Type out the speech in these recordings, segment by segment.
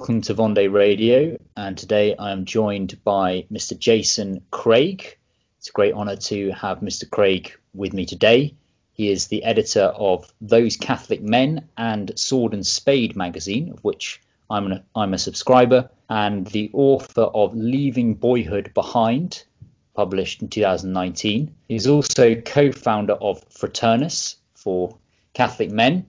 Welcome to Vendée Radio, and today I am joined by Mr. Jason Craig. It's a great honour to have Mr. Craig with me today. He is the editor of Those Catholic Men and Sword and Spade magazine, of which I'm, an, I'm a subscriber, and the author of Leaving Boyhood Behind, published in 2019. He's also co founder of Fraternus for Catholic Men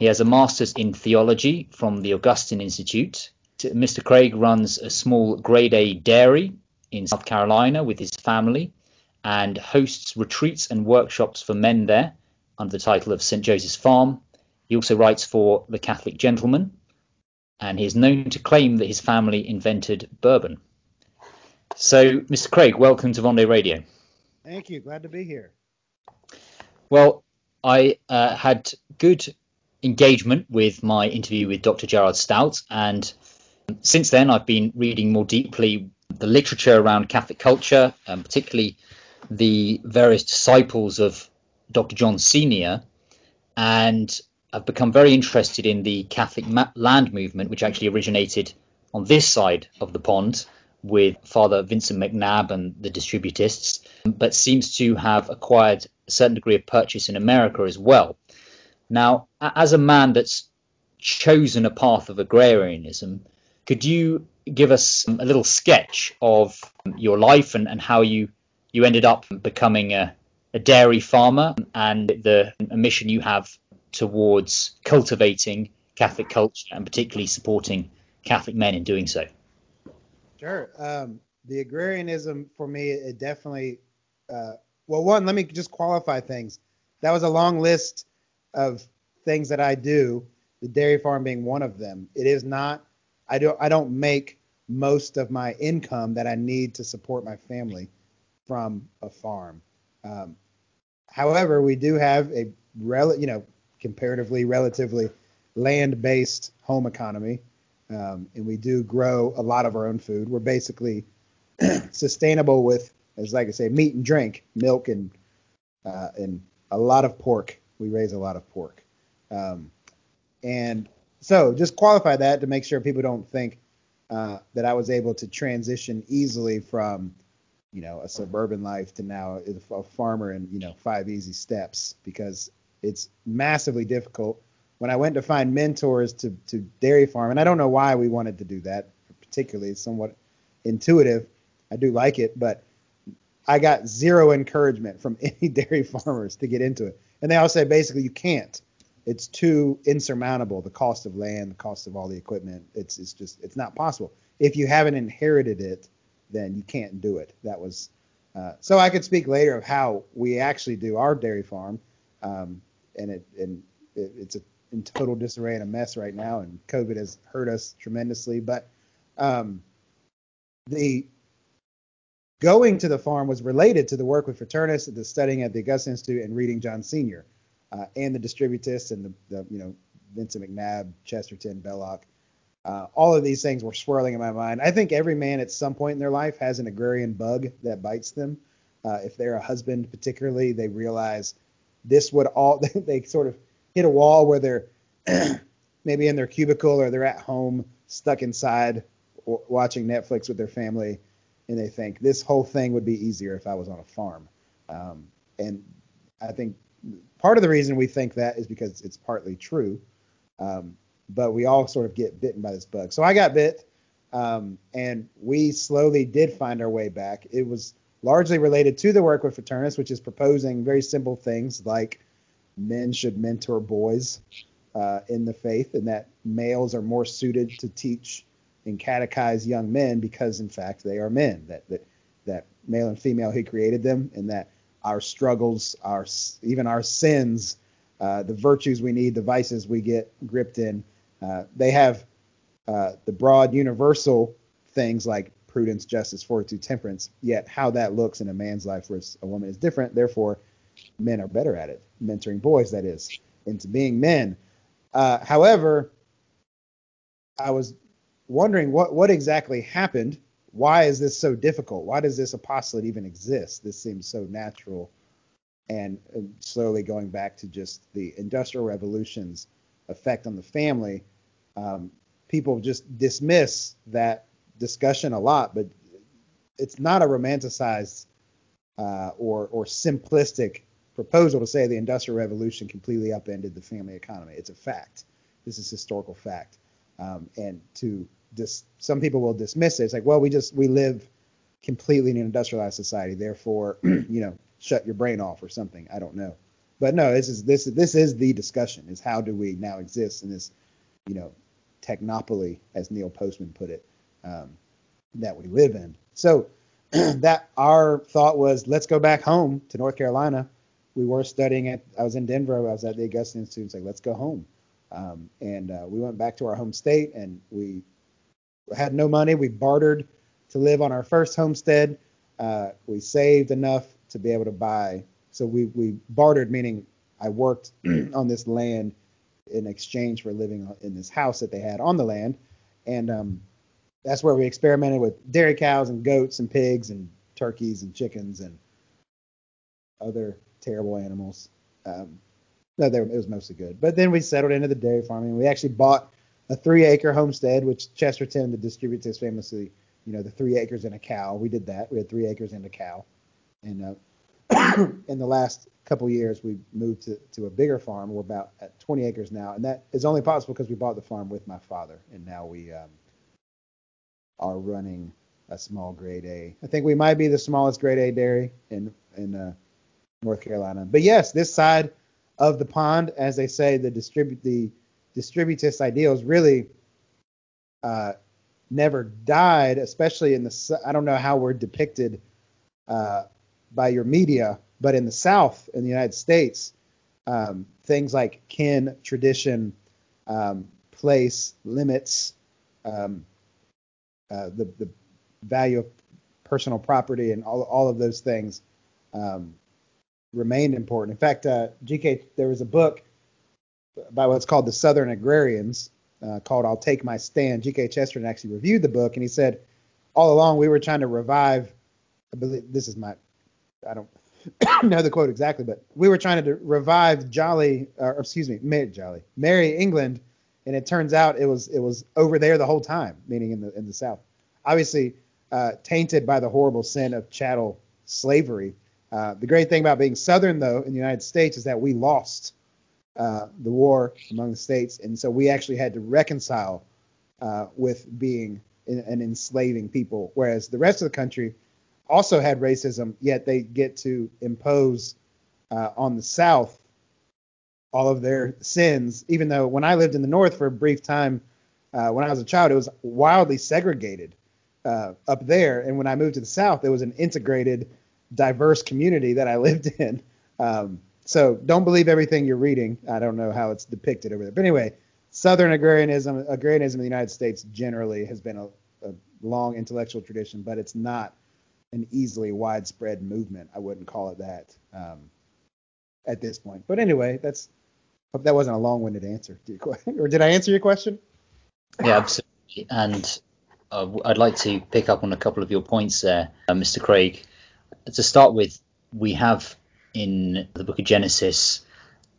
he has a master's in theology from the Augustine Institute. Mr. Craig runs a small grade A dairy in South Carolina with his family and hosts retreats and workshops for men there under the title of St. Joseph's Farm. He also writes for The Catholic Gentleman and he is known to claim that his family invented bourbon. So, Mr. Craig, welcome to Vendée Radio. Thank you. Glad to be here. Well, I uh, had good engagement with my interview with Dr. Gerard Stout. And since then, I've been reading more deeply the literature around Catholic culture, and particularly the various disciples of Dr. John Senior. And I've become very interested in the Catholic land movement, which actually originated on this side of the pond with Father Vincent McNabb and the distributists, but seems to have acquired a certain degree of purchase in America as well. Now, as a man that's chosen a path of agrarianism, could you give us a little sketch of your life and, and how you, you ended up becoming a, a dairy farmer and the mission you have towards cultivating Catholic culture and particularly supporting Catholic men in doing so? Sure. Um, the agrarianism for me, it definitely, uh, well, one, let me just qualify things. That was a long list of things that I do, the dairy farm being one of them. It is not I don't I don't make most of my income that I need to support my family from a farm. Um, however, we do have a rel you know comparatively relatively land-based home economy, um, and we do grow a lot of our own food. We're basically sustainable with, as like I say, meat and drink, milk and uh, and a lot of pork we raise a lot of pork. Um, and so just qualify that to make sure people don't think uh, that I was able to transition easily from, you know, a suburban life to now a farmer in, you know, five easy steps because it's massively difficult. When I went to find mentors to, to dairy farm, and I don't know why we wanted to do that, particularly it's somewhat intuitive. I do like it, but I got zero encouragement from any dairy farmers to get into it. And they all say basically you can't. It's too insurmountable. The cost of land, the cost of all the equipment. It's it's just it's not possible. If you haven't inherited it, then you can't do it. That was uh, so I could speak later of how we actually do our dairy farm, um, and it and it, it's a, in total disarray and a mess right now, and COVID has hurt us tremendously. But um, the Going to the farm was related to the work with Fraternus, the studying at the Augustine Institute, and reading John Senior, uh, and the Distributists and the, the, you know Vincent McNabb, Chesterton, Belloc. Uh, all of these things were swirling in my mind. I think every man at some point in their life has an agrarian bug that bites them. Uh, if they're a husband, particularly, they realize this would all they sort of hit a wall where they're maybe in their cubicle or they're at home stuck inside watching Netflix with their family and they think this whole thing would be easier if I was on a farm. Um, and I think part of the reason we think that is because it's partly true, um, but we all sort of get bitten by this bug. So I got bit, um, and we slowly did find our way back. It was largely related to the work with Fraternus, which is proposing very simple things like men should mentor boys uh, in the faith, and that males are more suited to teach and catechize young men because in fact they are men that that that male and female he created them and that our struggles our even our sins uh, the virtues we need the vices we get gripped in uh, they have uh, the broad universal things like prudence justice fortitude temperance yet how that looks in a man's life versus a woman is different therefore men are better at it. Mentoring boys that is into being men. Uh, however I was wondering what what exactly happened. Why is this so difficult? Why does this apostolate even exist? This seems so natural, and, and slowly going back to just the industrial revolution's effect on the family. Um, people just dismiss that discussion a lot, but it's not a romanticized uh, or or simplistic proposal to say the Industrial Revolution completely upended the family economy. It's a fact. This is historical fact. Um, and to dis- some people will dismiss it. It's like, well, we just we live completely in an industrialized society, therefore, you know, shut your brain off or something. I don't know. But no, this is this this is the discussion: is how do we now exist in this, you know, technopoly, as Neil Postman put it, um, that we live in. So that our thought was, let's go back home to North Carolina. We were studying at, I was in Denver, I was at the Augustine Institute. It's like, let's go home. Um, and uh, we went back to our home state and we had no money. We bartered to live on our first homestead. Uh, we saved enough to be able to buy. So we, we bartered, meaning I worked on this land in exchange for living in this house that they had on the land. And um, that's where we experimented with dairy cows and goats and pigs and turkeys and chickens and other terrible animals. Um, no, they, it was mostly good. But then we settled into the dairy farming. We actually bought a three-acre homestead, which Chesterton, the distributists, famously, you know, the three acres and a cow. We did that. We had three acres and a cow. And uh, in the last couple years, we moved to, to a bigger farm. We're about at 20 acres now, and that is only possible because we bought the farm with my father, and now we um, are running a small grade A. I think we might be the smallest grade A dairy in in uh, North Carolina. But yes, this side of the pond, as they say, the distribute the distributist ideals really uh, never died, especially in the. I don't know how we're depicted uh, by your media, but in the South, in the United States, um, things like kin, tradition, um, place, limits, um, uh, the, the value of personal property and all, all of those things um, remained important. In fact, uh, GK, there was a book by what's called the Southern Agrarians uh, called I'll Take My Stand. G.K. Chesterton actually reviewed the book, and he said, all along we were trying to revive, I believe this is my, I don't know the quote exactly, but we were trying to revive Jolly, or excuse me, Mary Jolly, Merry England and it turns out it was it was over there the whole time, meaning in the in the South. Obviously, uh, tainted by the horrible sin of chattel slavery. Uh, the great thing about being Southern, though, in the United States is that we lost uh, the war among the states, and so we actually had to reconcile uh, with being in, an enslaving people, whereas the rest of the country also had racism, yet they get to impose uh, on the South all of their sins, even though when I lived in the North for a brief time, uh, when I was a child, it was wildly segregated uh, up there. And when I moved to the South, it was an integrated, diverse community that I lived in. Um, so don't believe everything you're reading. I don't know how it's depicted over there. But anyway, Southern agrarianism, agrarianism in the United States generally has been a, a long intellectual tradition, but it's not an easily widespread movement. I wouldn't call it that um, at this point. But anyway, that's Hope that wasn't a long-winded answer to your question, or did I answer your question? Yeah, absolutely. And uh, I'd like to pick up on a couple of your points there, uh, Mr. Craig. To start with, we have in the book of Genesis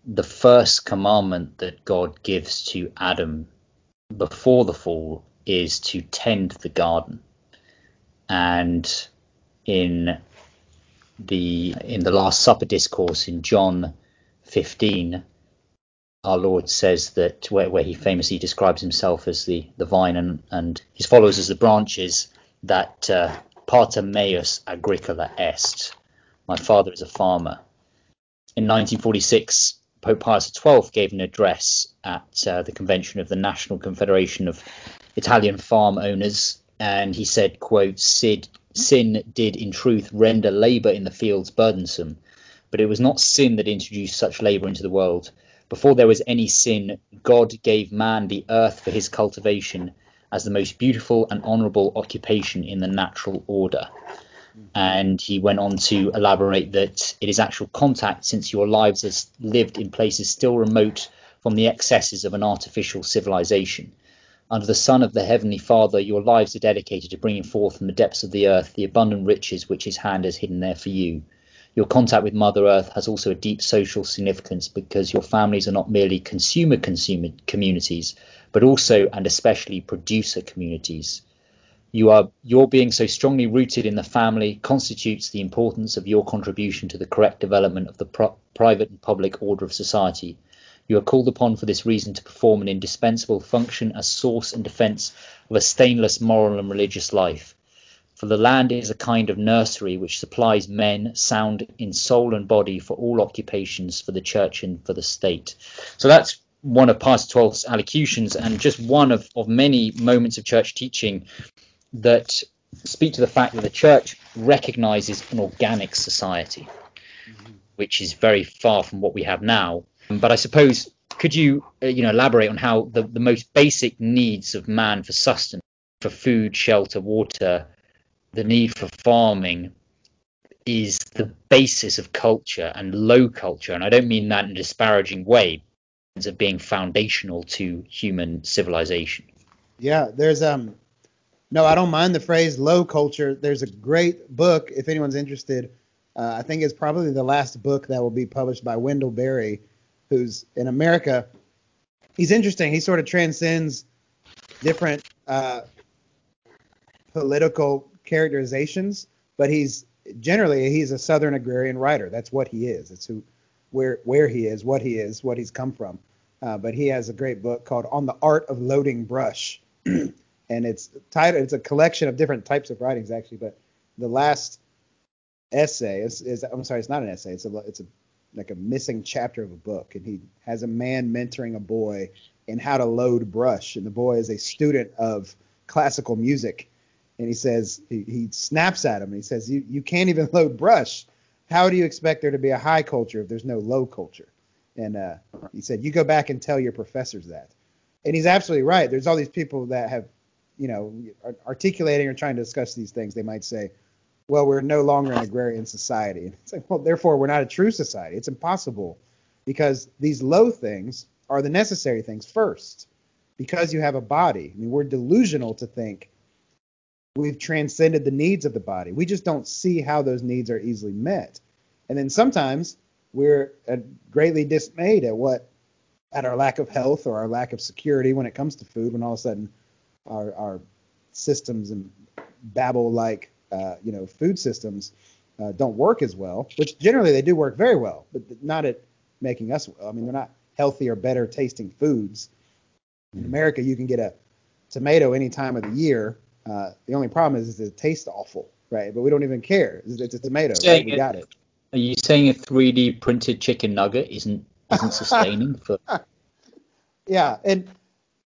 the first commandment that God gives to Adam before the fall is to tend the garden. And in the in the Last Supper discourse in John 15, our Lord says that where, where he famously describes himself as the, the vine and, and his followers as the branches, that uh, pater meus agricola est. My father is a farmer. In 1946, Pope Pius XII gave an address at uh, the convention of the National Confederation of Italian Farm Owners, and he said, quote, Sin did in truth render labour in the fields burdensome, but it was not sin that introduced such labour into the world before there was any sin, God gave man the earth for his cultivation as the most beautiful and honourable occupation in the natural order. Mm-hmm. And he went on to elaborate that it is actual contact, since your lives are lived in places still remote from the excesses of an artificial civilization. Under the Son of the Heavenly Father, your lives are dedicated to bringing forth from the depths of the earth the abundant riches which His hand has hidden there for you. Your contact with Mother Earth has also a deep social significance because your families are not merely consumer consumer communities, but also and especially producer communities. You are your being so strongly rooted in the family constitutes the importance of your contribution to the correct development of the pro- private and public order of society. You are called upon for this reason to perform an indispensable function as source and defence of a stainless moral and religious life. For the land is a kind of nursery which supplies men sound in soul and body for all occupations, for the church and for the state. So that's one of Pius 12's allocutions and just one of, of many moments of church teaching that speak to the fact that the church recognizes an organic society, mm-hmm. which is very far from what we have now. But I suppose, could you, uh, you know, elaborate on how the, the most basic needs of man for sustenance, for food, shelter, water, the need for farming is the basis of culture and low culture. And I don't mean that in a disparaging way, of being foundational to human civilization. Yeah, there's um no, I don't mind the phrase low culture. There's a great book if anyone's interested. Uh, I think it's probably the last book that will be published by Wendell Berry, who's in America. He's interesting. He sort of transcends different uh, political characterizations, but he's generally he's a Southern agrarian writer. That's what he is. It's who, where where he is, what he is, what he's come from. Uh, but he has a great book called On the Art of Loading Brush, and it's titled. It's a collection of different types of writings actually. But the last essay is, is I'm sorry, it's not an essay. It's a it's a like a missing chapter of a book, and he has a man mentoring a boy in how to load brush, and the boy is a student of classical music and he says he, he snaps at him. and he says, "You you can't even load brush. How do you expect there to be a high culture if there's no low culture?" And uh, he said, "You go back and tell your professors that." And he's absolutely right. There's all these people that have, you know, articulating or trying to discuss these things. They might say, "Well, we're no longer an agrarian society." It's like, well, therefore, we're not a true society. It's impossible because these low things are the necessary things first. Because you have a body. I mean, we're delusional to think we've transcended the needs of the body. We just don't see how those needs are easily met. And then sometimes we're uh, greatly dismayed at what at our lack of health or our lack of security when it comes to food when all of a sudden our, our systems and babel like uh, you know food systems uh, don't work as well which generally they do work very well but not at making us well i mean they're not healthy or better tasting foods in america you can get a tomato any time of the year uh, the only problem is, is it tastes awful, right? But we don't even care. It's, it's a tomato. Right? We got it. Are you saying a 3D printed chicken nugget isn't isn't sustaining for? Yeah, and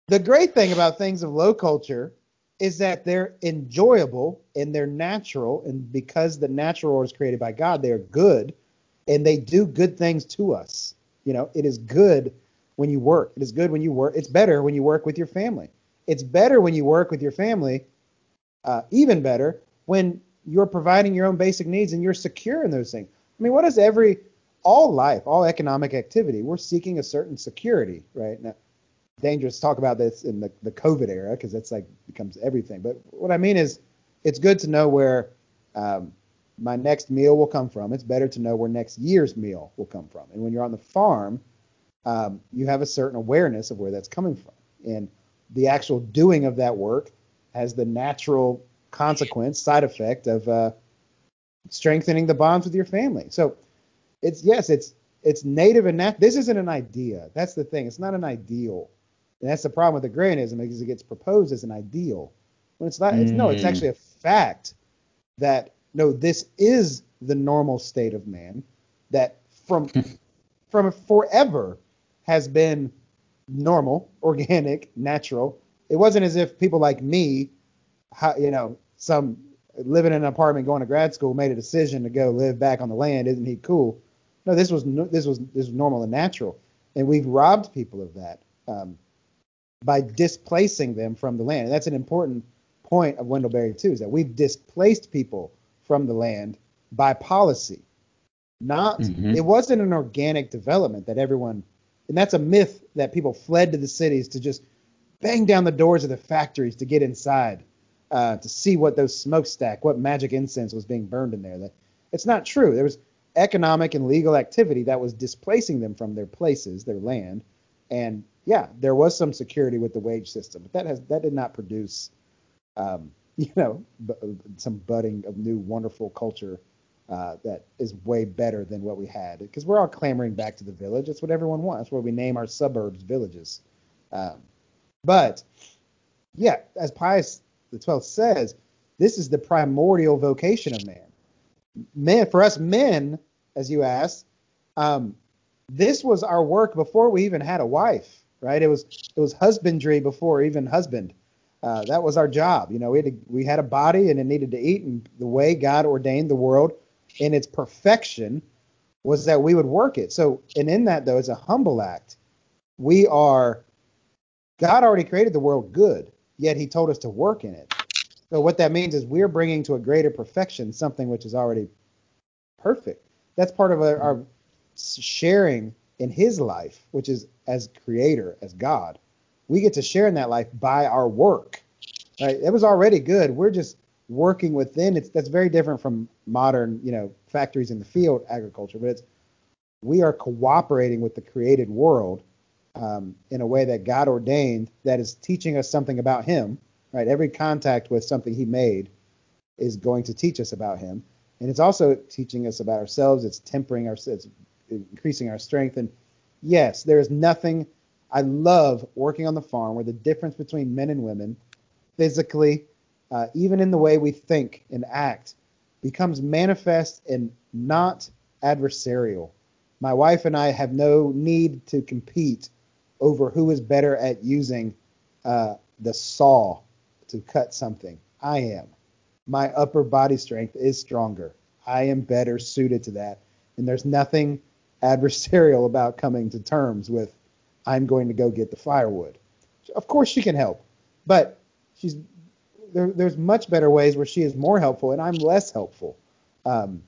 the great thing about things of low culture is that they're enjoyable and they're natural, and because the natural order is created by God, they are good, and they do good things to us. You know, it is good when you work. It is good when you work. It's better when you work with your family. It's better when you work with your family uh, even better when you're providing your own basic needs and you're secure in those things. I mean, what is every all life, all economic activity? We're seeking a certain security, right? Now, dangerous to talk about this in the, the COVID era because that's like becomes everything. But what I mean is, it's good to know where um, my next meal will come from. It's better to know where next year's meal will come from. And when you're on the farm, um, you have a certain awareness of where that's coming from. And the actual doing of that work has the natural consequence, side effect of uh, strengthening the bonds with your family. So it's yes, it's it's native and nat- this isn't an idea. That's the thing. It's not an ideal. And that's the problem with agrarianism because it gets proposed as an ideal. When it's not, it's no, it's mm. actually a fact that no, this is the normal state of man that from from forever has been normal, organic, natural, it wasn't as if people like me, you know, some living in an apartment going to grad school made a decision to go live back on the land. Isn't he cool? No, this was this was this was normal and natural, and we've robbed people of that um, by displacing them from the land. And that's an important point of Wendell Berry too, is that we've displaced people from the land by policy. Not mm-hmm. it wasn't an organic development that everyone, and that's a myth that people fled to the cities to just bang down the doors of the factories to get inside uh, to see what those smokestack, what magic incense was being burned in there. That it's not true. There was economic and legal activity that was displacing them from their places, their land, and yeah, there was some security with the wage system, but that has that did not produce, um, you know, b- some budding of new wonderful culture uh, that is way better than what we had. Because we're all clamoring back to the village. It's what everyone wants. That's why we name our suburbs villages. Um, but yeah, as Pius the Twelfth says, this is the primordial vocation of man. Man, for us men, as you asked, um, this was our work before we even had a wife, right? It was it was husbandry before even husband. Uh, that was our job. You know, we had, to, we had a body and it needed to eat, and the way God ordained the world in its perfection was that we would work it. So, and in that though, it's a humble act. We are God already created the world good, yet He told us to work in it. So what that means is we're bringing to a greater perfection something which is already perfect. That's part of our, our sharing in His life, which is as Creator, as God. We get to share in that life by our work. Right? It was already good. We're just working within. It's that's very different from modern, you know, factories in the field agriculture. But it's we are cooperating with the created world um, in a way that God ordained that is teaching us something about Him. Right? Every contact with something He made is going to teach us about Him, and it's also teaching us about ourselves. It's tempering our, it's increasing our strength. And yes, there is nothing. I love working on the farm where the difference between men and women, physically, uh, even in the way we think and act, becomes manifest and not adversarial. My wife and I have no need to compete over who is better at using uh, the saw to cut something. I am. My upper body strength is stronger. I am better suited to that. And there's nothing adversarial about coming to terms with, I'm going to go get the firewood. Of course, she can help, but she's there, there's much better ways where she is more helpful and I'm less helpful. Um,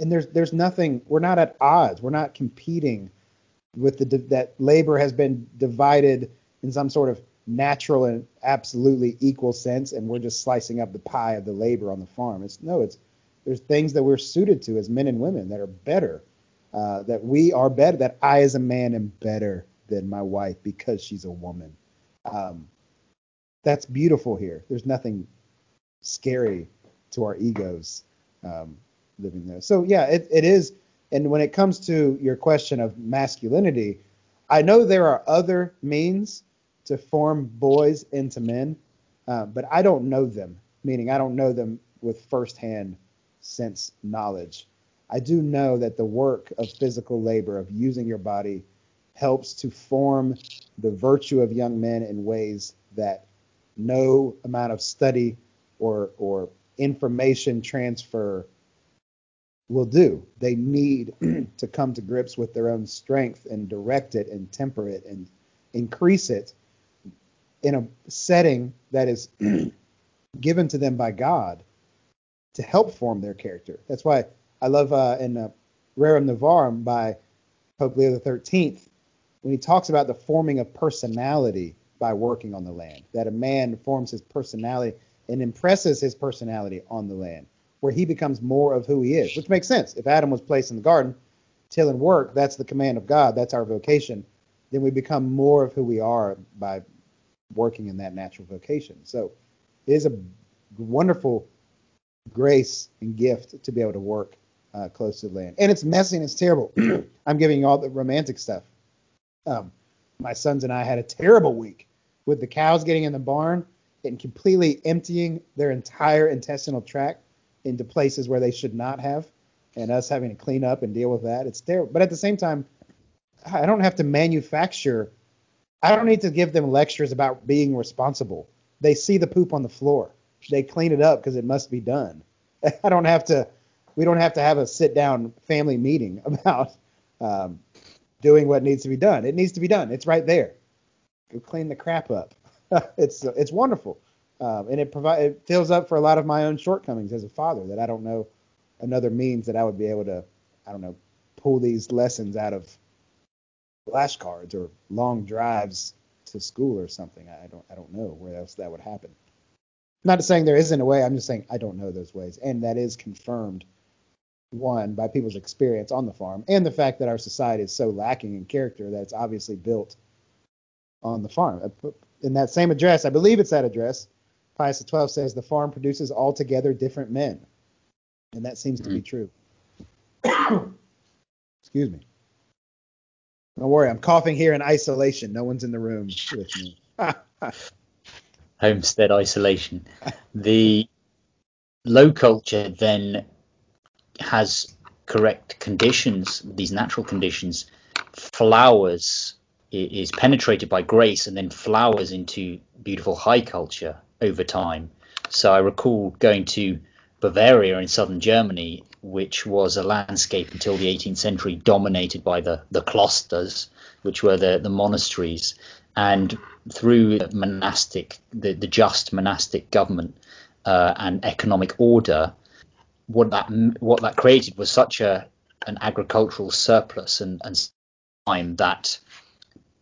and there's there's nothing. We're not at odds. We're not competing with the that labor has been divided in some sort of natural and absolutely equal sense, and we're just slicing up the pie of the labor on the farm. It's no, it's there's things that we're suited to as men and women that are better. Uh, that we are better. That I as a man am better than my wife because she's a woman. Um, that's beautiful here. There's nothing scary to our egos um, living there. So yeah, it, it is. And when it comes to your question of masculinity, I know there are other means to form boys into men, uh, but I don't know them. Meaning, I don't know them with firsthand sense knowledge. I do know that the work of physical labor, of using your body, helps to form the virtue of young men in ways that no amount of study or or information transfer will do. They need to come to grips with their own strength and direct it and temper it and increase it in a setting that is given to them by God to help form their character. That's why I love uh, in uh, Rerum Novarum by Pope Leo XIII when he talks about the forming of personality by working on the land. That a man forms his personality and impresses his personality on the land, where he becomes more of who he is, which makes sense. If Adam was placed in the garden, till and work, that's the command of God, that's our vocation, then we become more of who we are by working in that natural vocation. So it is a wonderful grace and gift to be able to work uh, close to land. And it's messy and it's terrible. I'm giving you all the romantic stuff. Um, my sons and I had a terrible week with the cows getting in the barn and completely emptying their entire intestinal tract into places where they should not have, and us having to clean up and deal with that. It's terrible. But at the same time, I don't have to manufacture. I don't need to give them lectures about being responsible. They see the poop on the floor. They clean it up because it must be done. I don't have to. We don't have to have a sit down family meeting about um, doing what needs to be done. It needs to be done. It's right there. Go clean the crap up. it's it's wonderful, um, and it provide it fills up for a lot of my own shortcomings as a father that I don't know another means that I would be able to I don't know pull these lessons out of flashcards or long drives to school or something. I don't I don't know where else that would happen. Not saying there isn't a way. I'm just saying I don't know those ways, and that is confirmed one by people's experience on the farm and the fact that our society is so lacking in character that it's obviously built on the farm. In that same address, I believe it's that address, Pius XII says the farm produces altogether different men. And that seems mm-hmm. to be mm. true. Excuse me. Don't worry, I'm coughing here in isolation. No one's in the room with me. Homestead isolation. The low culture then has correct conditions, these natural conditions, flowers is penetrated by grace and then flowers into beautiful high culture over time. So I recall going to Bavaria in southern Germany, which was a landscape until the 18th century dominated by the, the cloisters, which were the, the monasteries. And through the monastic, the, the just monastic government uh, and economic order, what that what that created was such a an agricultural surplus and, and time that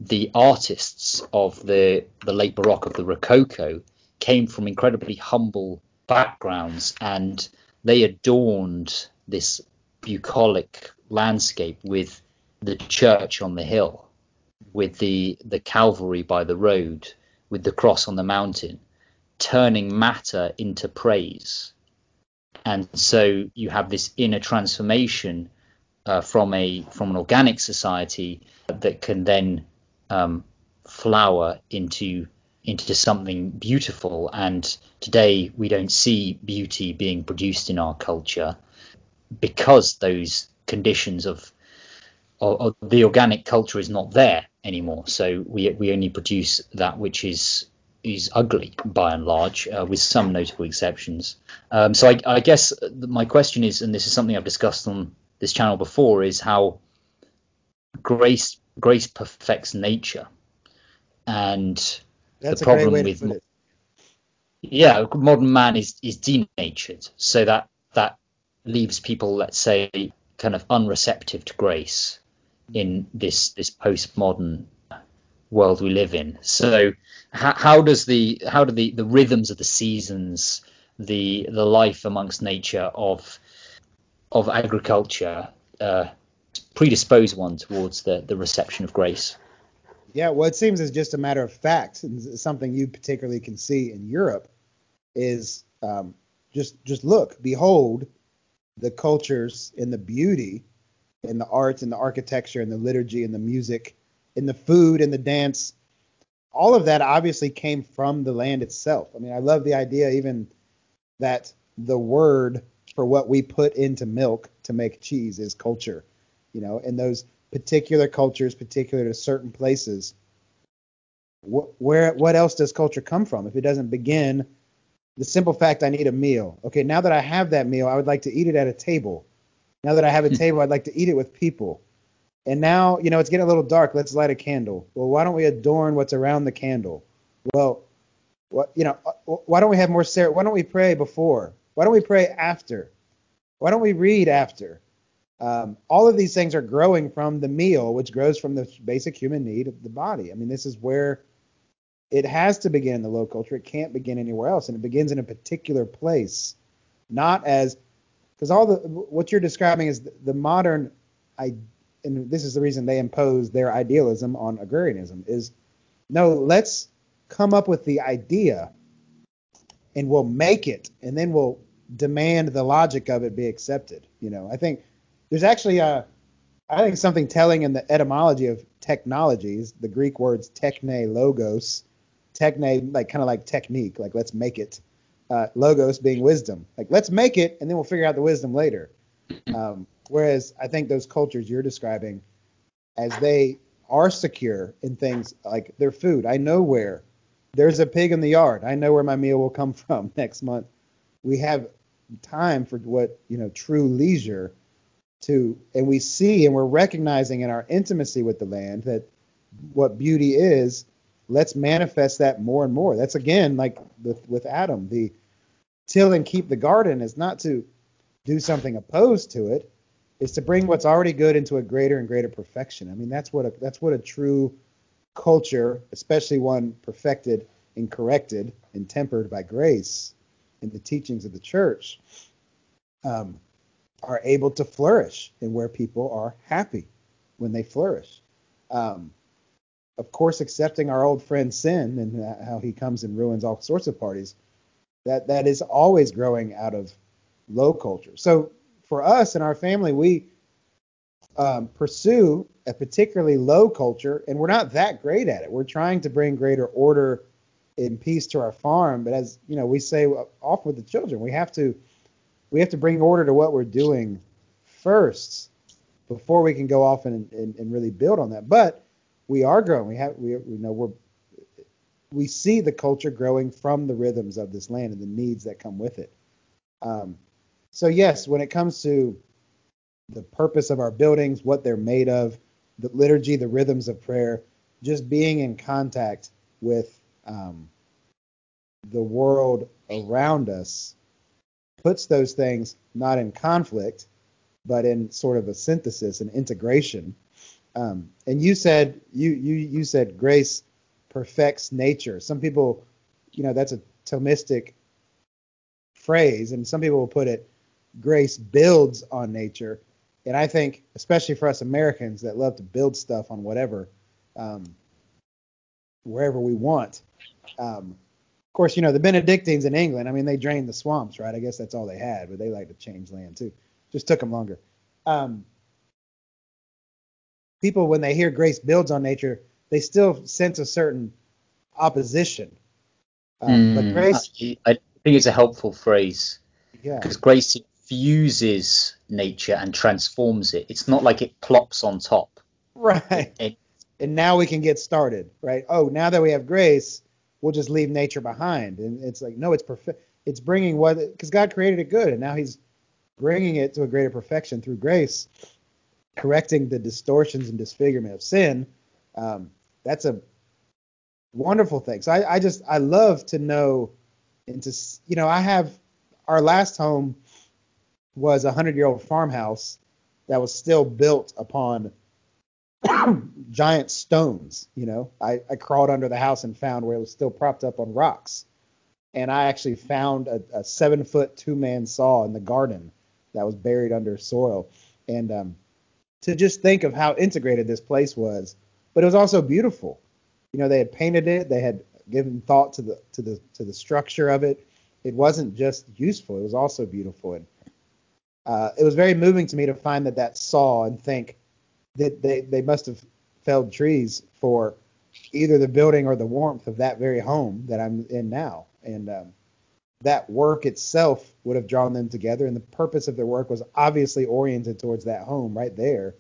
the artists of the the late Baroque of the Rococo came from incredibly humble backgrounds and they adorned this bucolic landscape with the church on the hill, with the the Calvary by the road, with the cross on the mountain, turning matter into praise and so you have this inner transformation uh, from a from an organic society that can then um, flower into into something beautiful. And today we don't see beauty being produced in our culture because those conditions of, of, of the organic culture is not there anymore. So we we only produce that which is is ugly by and large, uh, with some notable exceptions. Um, so I, I, guess my question is, and this is something I've discussed on this channel before, is how grace grace perfects nature, and That's the problem with yeah, modern man is is denatured, so that that leaves people, let's say, kind of unreceptive to grace in this this postmodern world we live in. So how, how does the how do the, the rhythms of the seasons, the the life amongst nature of of agriculture uh, predispose one towards the, the reception of grace? Yeah, well, it seems as just a matter of fact, and something you particularly can see in Europe is um, just just look, behold, the cultures and the beauty and the arts and the architecture and the liturgy and the music and the food and the dance all of that obviously came from the land itself. I mean, I love the idea even that the word for what we put into milk to make cheese is culture, you know, and those particular cultures, particular to certain places. Wh- where what else does culture come from if it doesn't begin the simple fact I need a meal? Okay, now that I have that meal, I would like to eat it at a table. Now that I have a hmm. table, I'd like to eat it with people. And now, you know, it's getting a little dark. Let's light a candle. Well, why don't we adorn what's around the candle? Well, what you know, why don't we have more ser- why don't we pray before? Why don't we pray after? Why don't we read after? Um, all of these things are growing from the meal, which grows from the basic human need of the body. I mean, this is where it has to begin in the low culture. It can't begin anywhere else, and it begins in a particular place, not as because all the what you're describing is the, the modern I, and this is the reason they impose their idealism on agrarianism is no, let's come up with the idea and we'll make it and then we'll demand the logic of it be accepted. You know, I think there's actually a I think something telling in the etymology of technologies, the Greek words techne logos, techne like kind of like technique, like let's make it. Uh, logos being wisdom, like let's make it and then we'll figure out the wisdom later. Um, Whereas I think those cultures you're describing, as they are secure in things like their food, I know where there's a pig in the yard. I know where my meal will come from next month. We have time for what you know true leisure to, and we see and we're recognizing in our intimacy with the land that what beauty is. Let's manifest that more and more. That's again like with, with Adam. The till and keep the garden is not to do something opposed to it is to bring what's already good into a greater and greater perfection. I mean, that's what a that's what a true culture, especially one perfected and corrected and tempered by grace in the teachings of the church. Um, are able to flourish and where people are happy when they flourish. Um, of course, accepting our old friend sin and how he comes and ruins all sorts of parties, that that is always growing out of low culture. So for us and our family, we um, pursue a particularly low culture, and we're not that great at it. We're trying to bring greater order and peace to our farm, but as you know, we say off with the children, we have to we have to bring order to what we're doing first before we can go off and, and, and really build on that. But we are growing. We have we, we know we're we see the culture growing from the rhythms of this land and the needs that come with it. Um, so yes, when it comes to the purpose of our buildings, what they're made of, the liturgy, the rhythms of prayer, just being in contact with um, the world around us puts those things not in conflict, but in sort of a synthesis and integration. Um, and you said you you you said grace perfects nature. Some people, you know, that's a Thomistic phrase, and some people will put it grace builds on nature. And I think, especially for us Americans that love to build stuff on whatever, um, wherever we want. Um, of course, you know, the Benedictines in England, I mean, they drained the swamps, right? I guess that's all they had, but they like to change land too. Just took them longer. Um, people, when they hear grace builds on nature, they still sense a certain opposition. Um, mm, but grace. I think it's a helpful phrase. Yeah. Because grace fuses nature and transforms it. It's not like it plops on top. Right. It, and now we can get started, right? Oh, now that we have grace, we'll just leave nature behind. And it's like, no, it's perfect. It's bringing what, because God created it good, and now He's bringing it to a greater perfection through grace, correcting the distortions and disfigurement of sin. Um, that's a wonderful thing. So I, I just, I love to know, and to, you know, I have our last home was a hundred year old farmhouse that was still built upon giant stones. You know, I, I crawled under the house and found where it was still propped up on rocks. And I actually found a, a seven foot two man saw in the garden that was buried under soil. And um, to just think of how integrated this place was, but it was also beautiful. You know, they had painted it, they had given thought to the to the to the structure of it. It wasn't just useful; it was also beautiful. And uh, it was very moving to me to find that that saw and think, that they, they must have felled trees for either the building or the warmth of that very home that I'm in now. And um, that work itself would have drawn them together. And the purpose of their work was obviously oriented towards that home right there.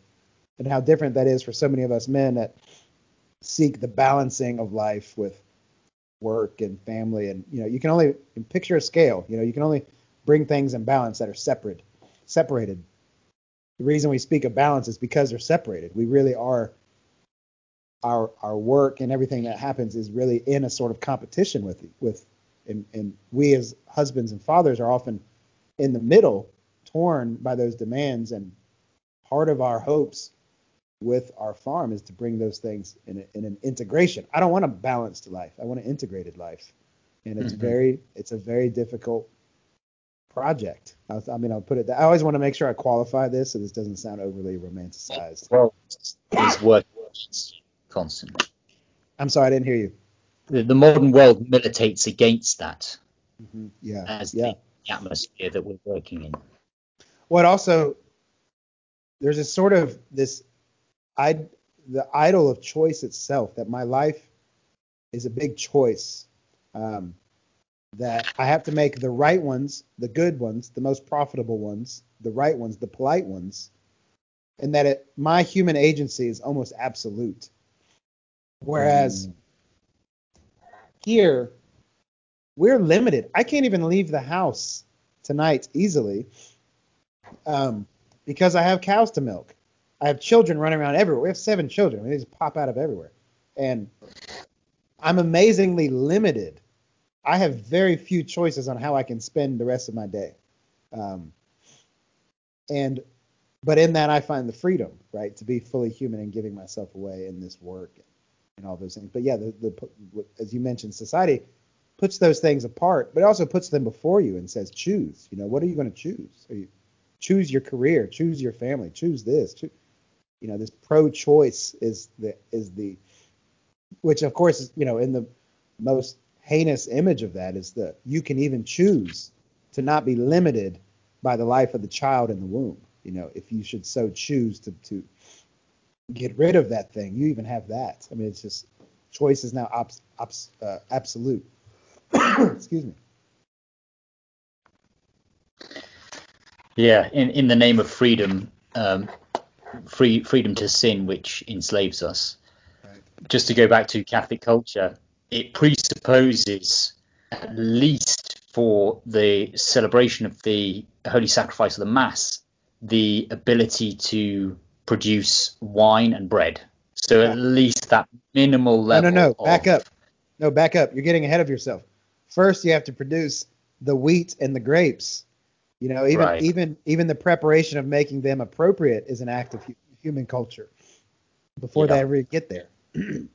And how different that is for so many of us men that seek the balancing of life with work and family. And, you know, you can only picture a scale, you know, you can only bring things in balance that are separate, separated the reason we speak of balance is because they're separated. We really are our our work and everything that happens is really in a sort of competition with with and, and we as husbands and fathers are often in the middle, torn by those demands. And part of our hopes with our farm is to bring those things in, a, in an integration. I don't want a balanced life. I want an integrated life. And it's mm-hmm. very, it's a very difficult project. I, I, mean, I'll put it. That, I always want to make sure I qualify this so this doesn't sound overly romanticized. Well, it's work constantly. I'm sorry, I didn't hear you. The, the modern world militates against that. Mm-hmm. Yeah. As yeah. The, atmosphere that we're working in. Well, also, there's a sort of this, I, the idol of choice itself. That my life is a big choice. Um, that I have to make the right ones, the good ones, the most profitable ones, the right ones, the polite ones, and that it, my human agency is almost absolute. Whereas mm. here, we're limited. I can't even leave the house tonight easily um, because I have cows to milk. I have children running around everywhere. We have seven children. They just pop out of everywhere. And I'm amazingly limited I have very few choices on how I can spend the rest of my day. Um, and but in that I find the freedom, right, to be fully human and giving myself away in this work and all those things. But yeah, the, the as you mentioned, society puts those things apart, but also puts them before you and says, choose. You know, what are you going to choose? You choose your career, choose your family, choose this. Choose, you know, this pro-choice is the is the which of course you know in the most heinous image of that is that you can even choose to not be limited by the life of the child in the womb. You know, if you should so choose to to get rid of that thing, you even have that. I mean, it's just choice is now uh, absolute. Excuse me. Yeah, in, in the name of freedom, um, free freedom to sin, which enslaves us. Right. Just to go back to Catholic culture, it presupposes at least for the celebration of the holy sacrifice of the mass the ability to produce wine and bread. So at least that minimal level. No, no, no. Back up. No, back up. You're getting ahead of yourself. First, you have to produce the wheat and the grapes. You know, even right. even even the preparation of making them appropriate is an act of human culture before yeah. they ever get there.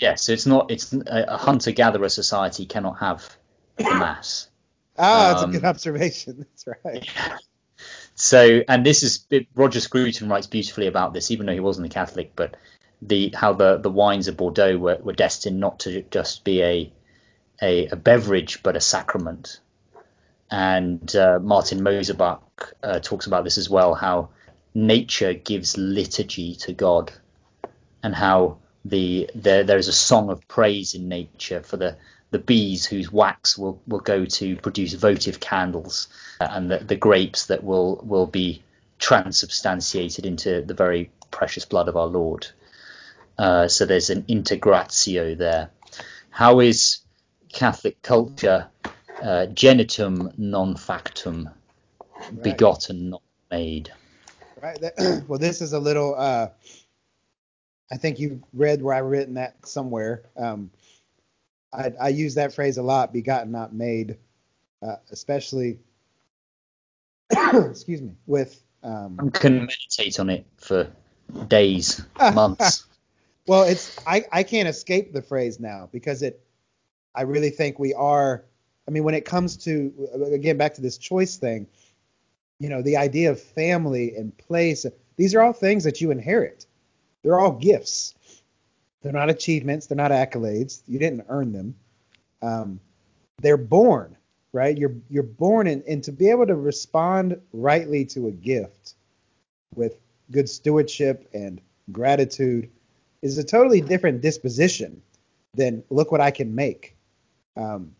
yeah, so it's not it's a hunter gatherer society cannot have the mass. Ah, that's um, a good observation. That's right. Yeah. So, and this is Roger Scruton writes beautifully about this, even though he wasn't a Catholic, but the how the the wines of Bordeaux were, were destined not to just be a, a, a beverage, but a sacrament. And uh, Martin Mosebach uh, talks about this as well, how nature gives liturgy to God, and how the there there is a song of praise in nature for the the bees whose wax will, will go to produce votive candles, uh, and the, the grapes that will will be transubstantiated into the very precious blood of our Lord. Uh, so there's an integratio there. How is Catholic culture uh, genitum non factum, right. begotten, not made? Right. Well, this is a little. I think you read where I've written that somewhere. Um, I, I use that phrase a lot, begotten, not made, uh, especially, excuse me, with. Um, I can meditate on it for days, months. well, it's I, I can't escape the phrase now because it. I really think we are. I mean, when it comes to again back to this choice thing, you know, the idea of family and place. These are all things that you inherit. They're all gifts. They're not achievements. They're not accolades. You didn't earn them. Um, they're born, right? You're you're born in, and to be able to respond rightly to a gift with good stewardship and gratitude is a totally different disposition than look what I can make. Um,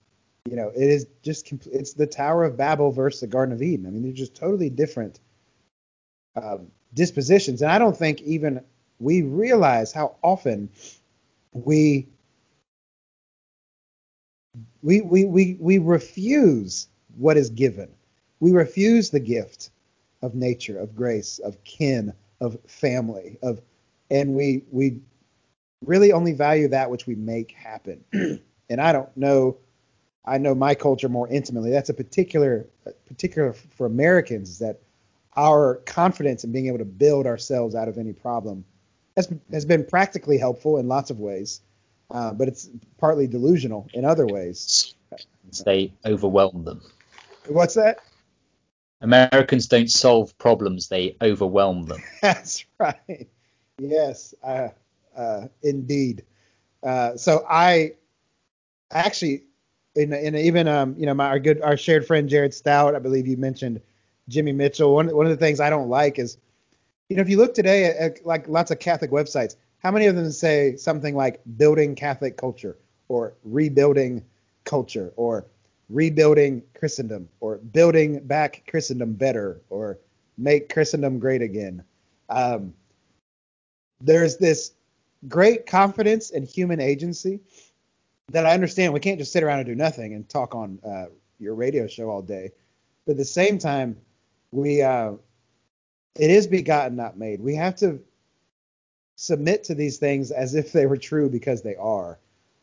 you know, it is just it's the Tower of Babel versus the Garden of Eden. I mean, they're just totally different um, dispositions, and I don't think even we realize how often we we we we, we refuse what is given. We refuse the gift of nature, of grace, of kin, of family, of and we we really only value that which we make happen. and I don't know I know my culture more intimately. That's a particular particular for Americans is that our confidence in being able to build ourselves out of any problem has, has been practically helpful in lots of ways, uh, but it's partly delusional in other ways. They overwhelm them. What's that? Americans don't solve problems; they overwhelm them. That's right. Yes, uh, uh, indeed. Uh, so I actually, in, in even um, you know, my our good our shared friend Jared Staudt, I believe you mentioned Jimmy Mitchell. One one of the things I don't like is you know, if you look today at, at, like lots of Catholic websites, how many of them say something like building Catholic culture or rebuilding culture or rebuilding Christendom or building back Christendom better or make Christendom great again? Um, there's this great confidence in human agency that I understand. We can't just sit around and do nothing and talk on uh, your radio show all day. But at the same time, we uh, it is begotten, not made. We have to submit to these things as if they were true because they are.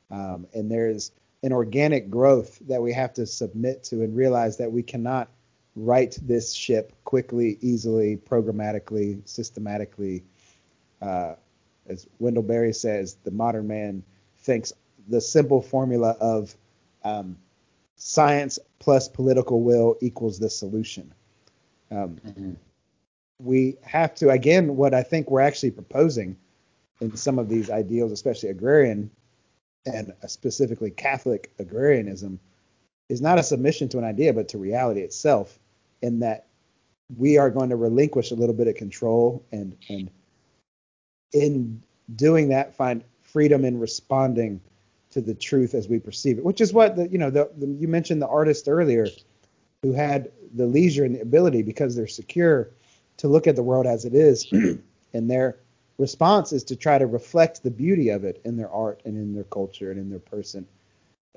Um, and there's an organic growth that we have to submit to and realize that we cannot right this ship quickly, easily, programmatically, systematically. Uh, as Wendell Berry says, the modern man thinks the simple formula of um, science plus political will equals the solution. Um, Mhm. We have to again what I think we're actually proposing in some of these ideals, especially agrarian and specifically Catholic agrarianism, is not a submission to an idea, but to reality itself, in that we are going to relinquish a little bit of control and and in doing that find freedom in responding to the truth as we perceive it, which is what the you know the, the you mentioned the artist earlier who had the leisure and the ability because they're secure to look at the world as it is and their response is to try to reflect the beauty of it in their art and in their culture and in their person.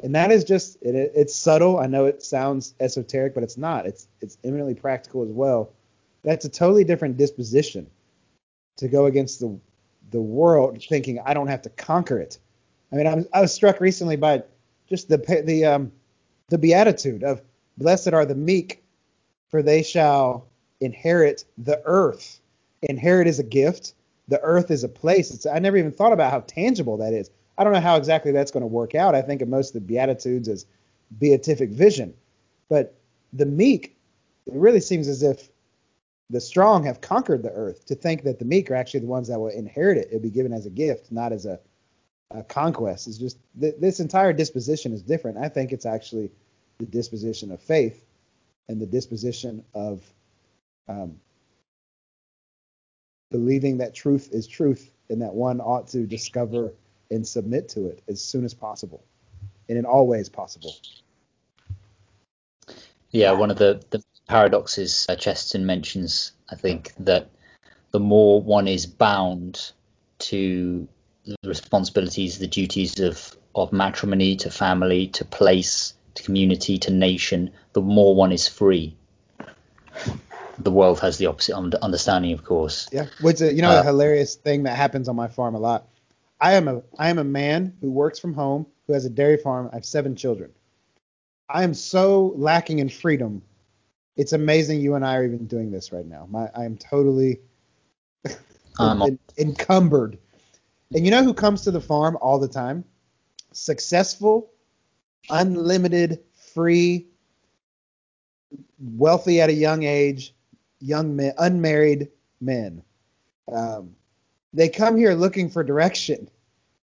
And that is just it, it's subtle. I know it sounds esoteric but it's not. It's it's eminently practical as well. That's a totally different disposition to go against the the world thinking i don't have to conquer it. I mean i was, I was struck recently by just the the um the beatitude of blessed are the meek for they shall inherit the earth. Inherit is a gift. The earth is a place. It's i never even thought about how tangible that is. I don't know how exactly that's going to work out. I think of most of the beatitudes as beatific vision. But the meek it really seems as if the strong have conquered the earth to think that the meek are actually the ones that will inherit it. It'll be given as a gift not as a, a conquest. Is just th- this entire disposition is different. I think it's actually the disposition of faith and the disposition of um, believing that truth is truth and that one ought to discover and submit to it as soon as possible and in all ways possible. Yeah, one of the, the paradoxes uh, Chesterton mentions, I think, that the more one is bound to the responsibilities, the duties of, of matrimony, to family, to place, to community, to nation, the more one is free. The world has the opposite understanding, of course. Yeah, which you know Uh, a hilarious thing that happens on my farm a lot. I am a I am a man who works from home who has a dairy farm. I have seven children. I am so lacking in freedom. It's amazing you and I are even doing this right now. My I am totally Um, en- encumbered. And you know who comes to the farm all the time? Successful, unlimited, free, wealthy at a young age, young men, unmarried men. Um, they come here looking for direction,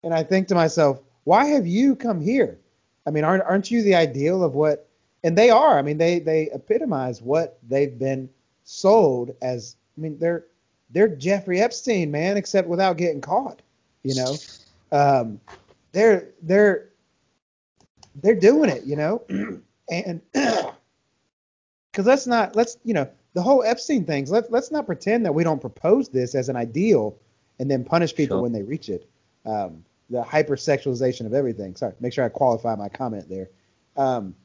and I think to myself, why have you come here? I mean, aren't aren't you the ideal of what? And they are. I mean, they they epitomize what they've been sold as. I mean, they're they're Jeffrey Epstein, man, except without getting caught. You know, um, they're they're they're doing it. You know, and because let's not let's you know the whole Epstein things. Let's let's not pretend that we don't propose this as an ideal and then punish people Sure. when they reach it. Um, the hypersexualization of everything. Sorry, make sure I qualify my comment there. Um,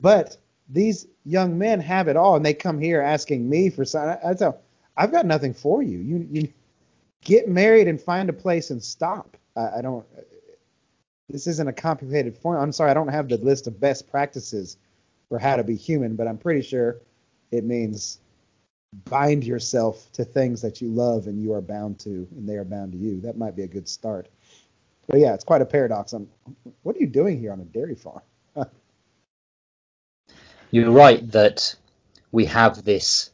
but these young men have it all, and they come here asking me for something. I, I tell, I've got nothing for you. You you get married and find a place and stop. I, I don't. This isn't a complicated form. I'm sorry, I don't have the list of best practices for how to be human, but I'm pretty sure it means bind yourself to things that you love and you are bound to, and they are bound to you. That might be a good start. But yeah, it's quite a paradox. I'm, what are you doing here on a dairy farm? You're right that we have this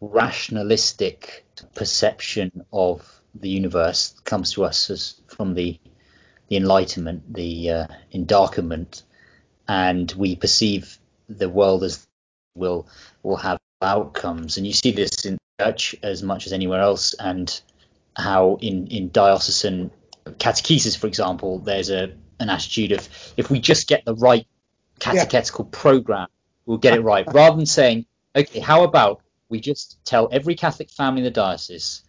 rationalistic perception of the universe that comes to us as from the the enlightenment, the uh, endarkenment, and we perceive the world as will will have outcomes. And you see this in church as much as anywhere else, and how in in diocesan catechesis, for example, there's a an attitude of if we just get the right catechetical program, we'll get it right. Rather than saying, okay, how about we just tell every Catholic family in the diocese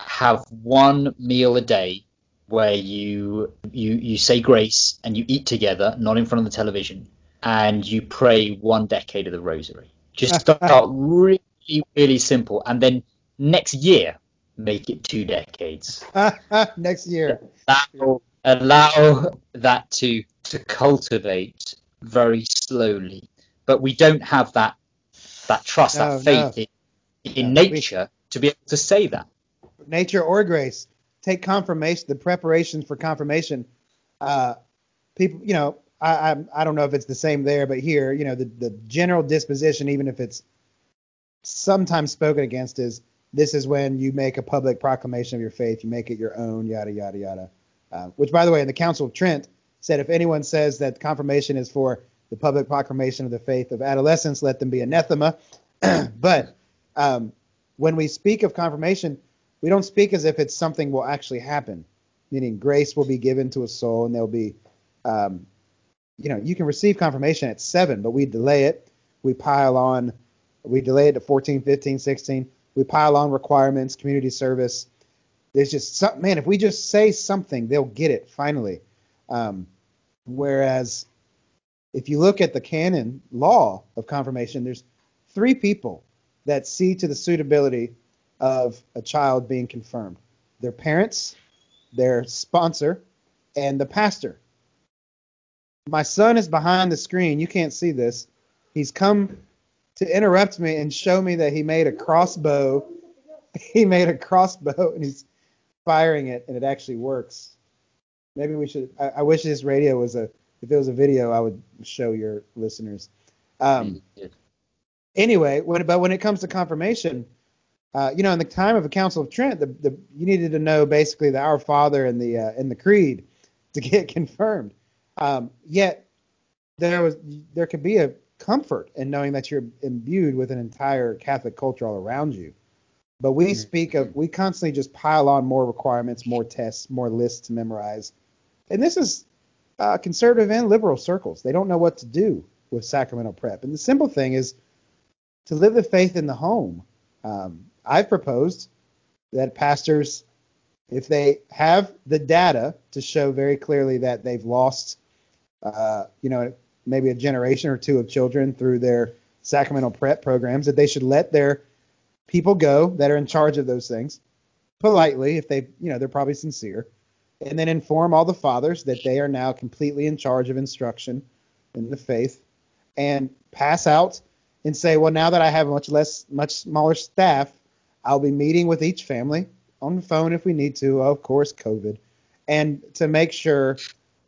have one meal a day where you you you say grace and you eat together, not in front of the television, and you pray one decade of the Rosary. Just start really really simple, and then next year make it two decades Next year. allow, allow that to to cultivate very slowly. But we don't have that that trust, No, that faith in, in No, we- nature to be able to say that. nature or grace. Take confirmation, the preparations for confirmation. Uh, people, you know, I, I I don't know if it's the same there, but here, you know, the the general disposition, even if it's sometimes spoken against is this is when you make a public proclamation of your faith, you make it your own, yada yada yada. Uh, which, by the way, in the Council of Trent said if anyone says that confirmation is for the public proclamation of the faith of adolescents, let them be anathema. but um, when we speak of confirmation, we don't speak as if it's something will actually happen, meaning grace will be given to a soul and there'll be, um, you know, you can receive confirmation at seven, but we delay it. We pile on, we delay it to 14, 15, 16. We pile on requirements, community service. There's just some, man, if we just say something, they'll get it finally. Um, whereas if you look at the canon law of confirmation, there's three people that see to the suitability of a child being confirmed their parents, their sponsor, and the pastor. My son is behind the screen. You can't see this. He's come to interrupt me and show me that he made a crossbow. He made a crossbow and he's firing it, and it actually works. Maybe we should. I, I wish this radio was a. If it was a video, I would show your listeners. Um, anyway, when, but when it comes to confirmation, uh, you know, in the time of the Council of Trent, the, the you needed to know basically the Our Father and the uh, and the Creed to get confirmed. Um, yet there was there could be a comfort in knowing that you're imbued with an entire Catholic culture all around you. But we mm-hmm. speak of we constantly just pile on more requirements, more tests, more lists to memorize, and this is uh, conservative and liberal circles. They don't know what to do with sacramental prep. And the simple thing is to live the faith in the home. Um, I've proposed that pastors, if they have the data to show very clearly that they've lost, uh, you know, maybe a generation or two of children through their sacramental prep programs, that they should let their people go that are in charge of those things politely, if they, you know, they're probably sincere, and then inform all the fathers that they are now completely in charge of instruction in the faith and pass out and say, well, now that I have much less, much smaller staff, I'll be meeting with each family on the phone if we need to, of course, COVID, and to make sure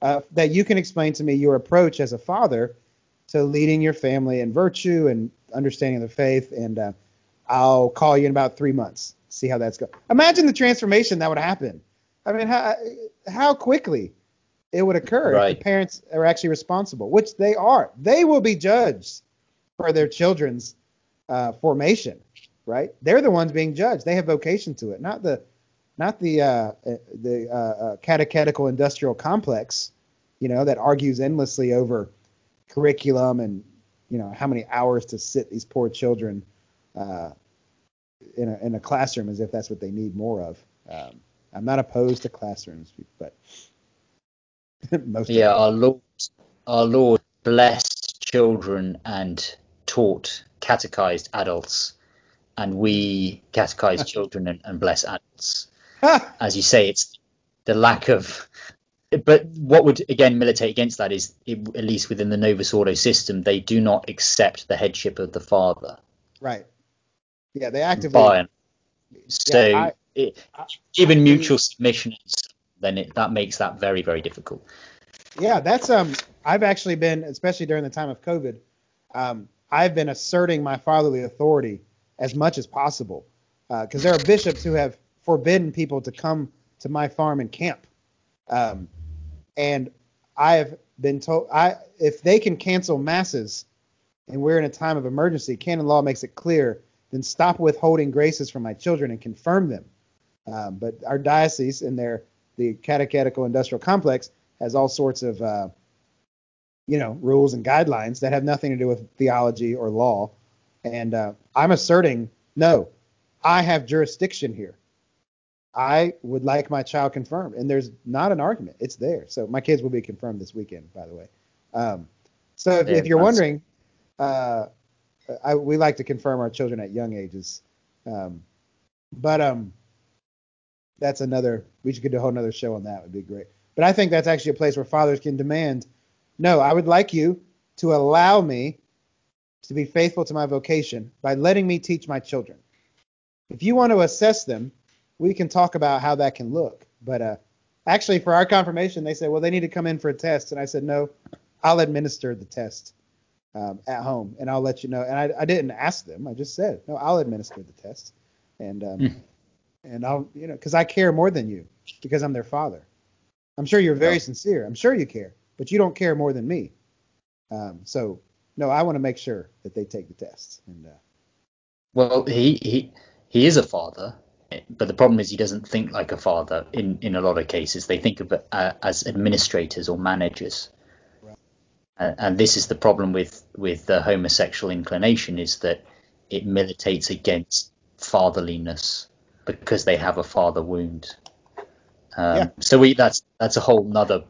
uh, that you can explain to me your approach as a father to leading your family in virtue and understanding the faith. And uh, I'll call you in about three months, see how that's going. Imagine the transformation that would happen. I mean, how, how quickly it would occur right. if the parents are actually responsible, which they are. They will be judged for their children's uh, formation, right? They're the ones being judged. They have vocation to it, not the not the uh, the uh, uh, catechetical industrial complex, you know, that argues endlessly over curriculum and you know how many hours to sit these poor children uh, in a in a classroom as if that's what they need more of. Um, I'm not opposed to classrooms, but most yeah, our Lord, our Lord blessed children and taught, catechized adults, and we catechize children and, and bless adults. As you say, it's the lack of. But what would again militate against that is, it, at least within the Novus Ordo system, they do not accept the headship of the father. Right. Yeah, they actively. By so, yeah, I, it, I, given I, mutual submission, then it, that makes that very, very difficult. Yeah, that's um. I've actually been, especially during the time of COVID, um, I've been asserting my fatherly authority as much as possible because uh, there are bishops who have forbidden people to come to my farm and camp. Um, and I have been told I if they can cancel masses and we're in a time of emergency, canon law makes it clear, then stop withholding graces from my children and confirm them. Um, but our diocese and their the catechetical industrial complex has all sorts of uh, you know, rules and guidelines that have nothing to do with theology or law. And uh, I'm asserting, no, I have jurisdiction here. I would like my child confirmed, and there's not an argument. It's there. So my kids will be confirmed this weekend, by the way. Um, so if, if, you're wondering, uh, I, we like to confirm our children at young ages. Um, but um, that's another. We should do a whole another show on that. Would be great. But I think that's actually a place where fathers can demand no, I would like you to allow me to be faithful to my vocation by letting me teach my children. If you want to assess them, we can talk about how that can look. But uh, actually, for our confirmation, they said, well, they need to come in for a test. And I said, no, I'll administer the test. um, at home, and I'll let you know. And I, I didn't ask them. I just said, no, I'll administer the test, and um, mm. and I'll you know because I care more than you because I'm their father. I'm sure you're very sincere. I'm sure you care, but you don't care more than me. Um, so no, I want to make sure that they take the tests. And uh, well, he he he is a father, but the problem is he doesn't think like a father. In in a lot of cases, they think of it uh, as administrators or managers. Uh, and this is the problem with with the homosexual inclination is that it militates against fatherliness because they have a father wound. Um, yeah. So we that's that's a whole nother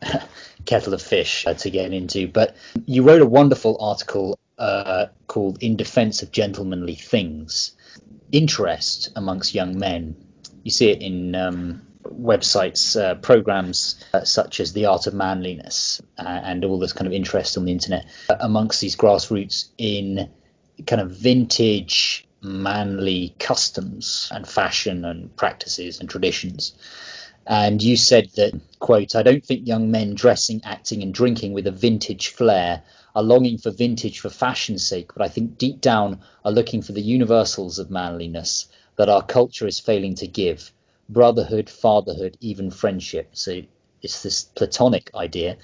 kettle of fish uh, to get into. But you wrote a wonderful article uh, called "In Defense of Gentlemanly Things." Interest amongst young men. You see it in um, websites, uh, programs uh, such as The Art of Manliness, uh, and all this kind of interest on the internet uh, amongst these grassroots in kind of vintage manly customs and fashion and practices and traditions. And you said that, quote, I don't think young men dressing, acting, and drinking with a vintage flair are longing for vintage for fashion's sake, but I think deep down are looking for the universals of manliness that our culture is failing to give brotherhood, fatherhood, even friendship. So it's this platonic idea.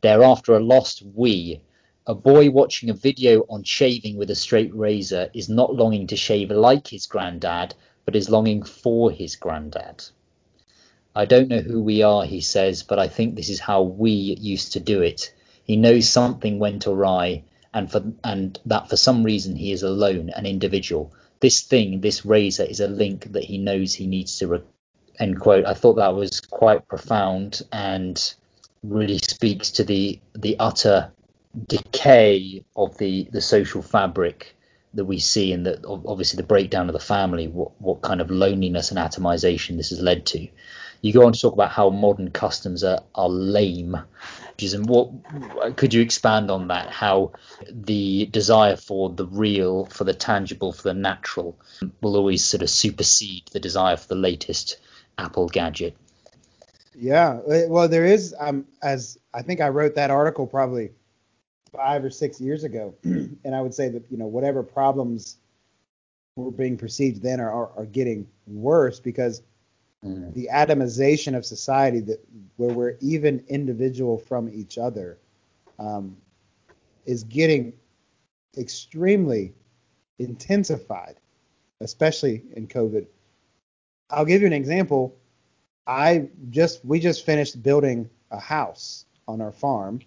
They're after a lost we. A boy watching a video on shaving with a straight razor is not longing to shave like his granddad, but is longing for his granddad. I don't know who we are, he says, but I think this is how we used to do it. He knows something went awry, and for and that for some reason he is alone, an individual. This thing, this razor, is a link that he knows he needs to re- end quote. I thought that was quite profound and really speaks to the the utter decay of the the social fabric that we see and that obviously the breakdown of the family what what kind of loneliness and atomization this has led to you go on to talk about how modern customs are, are lame and what could you expand on that how the desire for the real for the tangible for the natural will always sort of supersede the desire for the latest Apple gadget. Yeah, uh, well, there is. Um, as I think I wrote that article probably five or six years ago, and I would say that you know whatever problems were being perceived then are, are, are getting worse because mm. the atomization of society that where we're even individual from each other um, is getting extremely intensified, especially in COVID. I'll give you an example. I just we just finished building a house on our farm.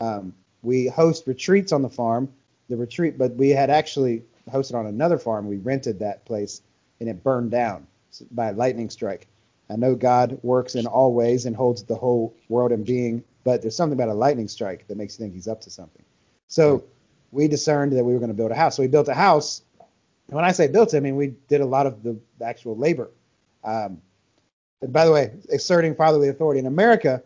Um, we host retreats on the farm. The retreat, but we had actually hosted on another farm. We rented that place and it burned down by a lightning strike. I know God works in all ways and holds the whole world in being, but there's something about a lightning strike that makes you think He's up to something. So we discerned that we were going to build a house. So we built a house. And when I say built, I mean we did a lot of the actual labor. Um, and by the way, asserting fatherly authority in America,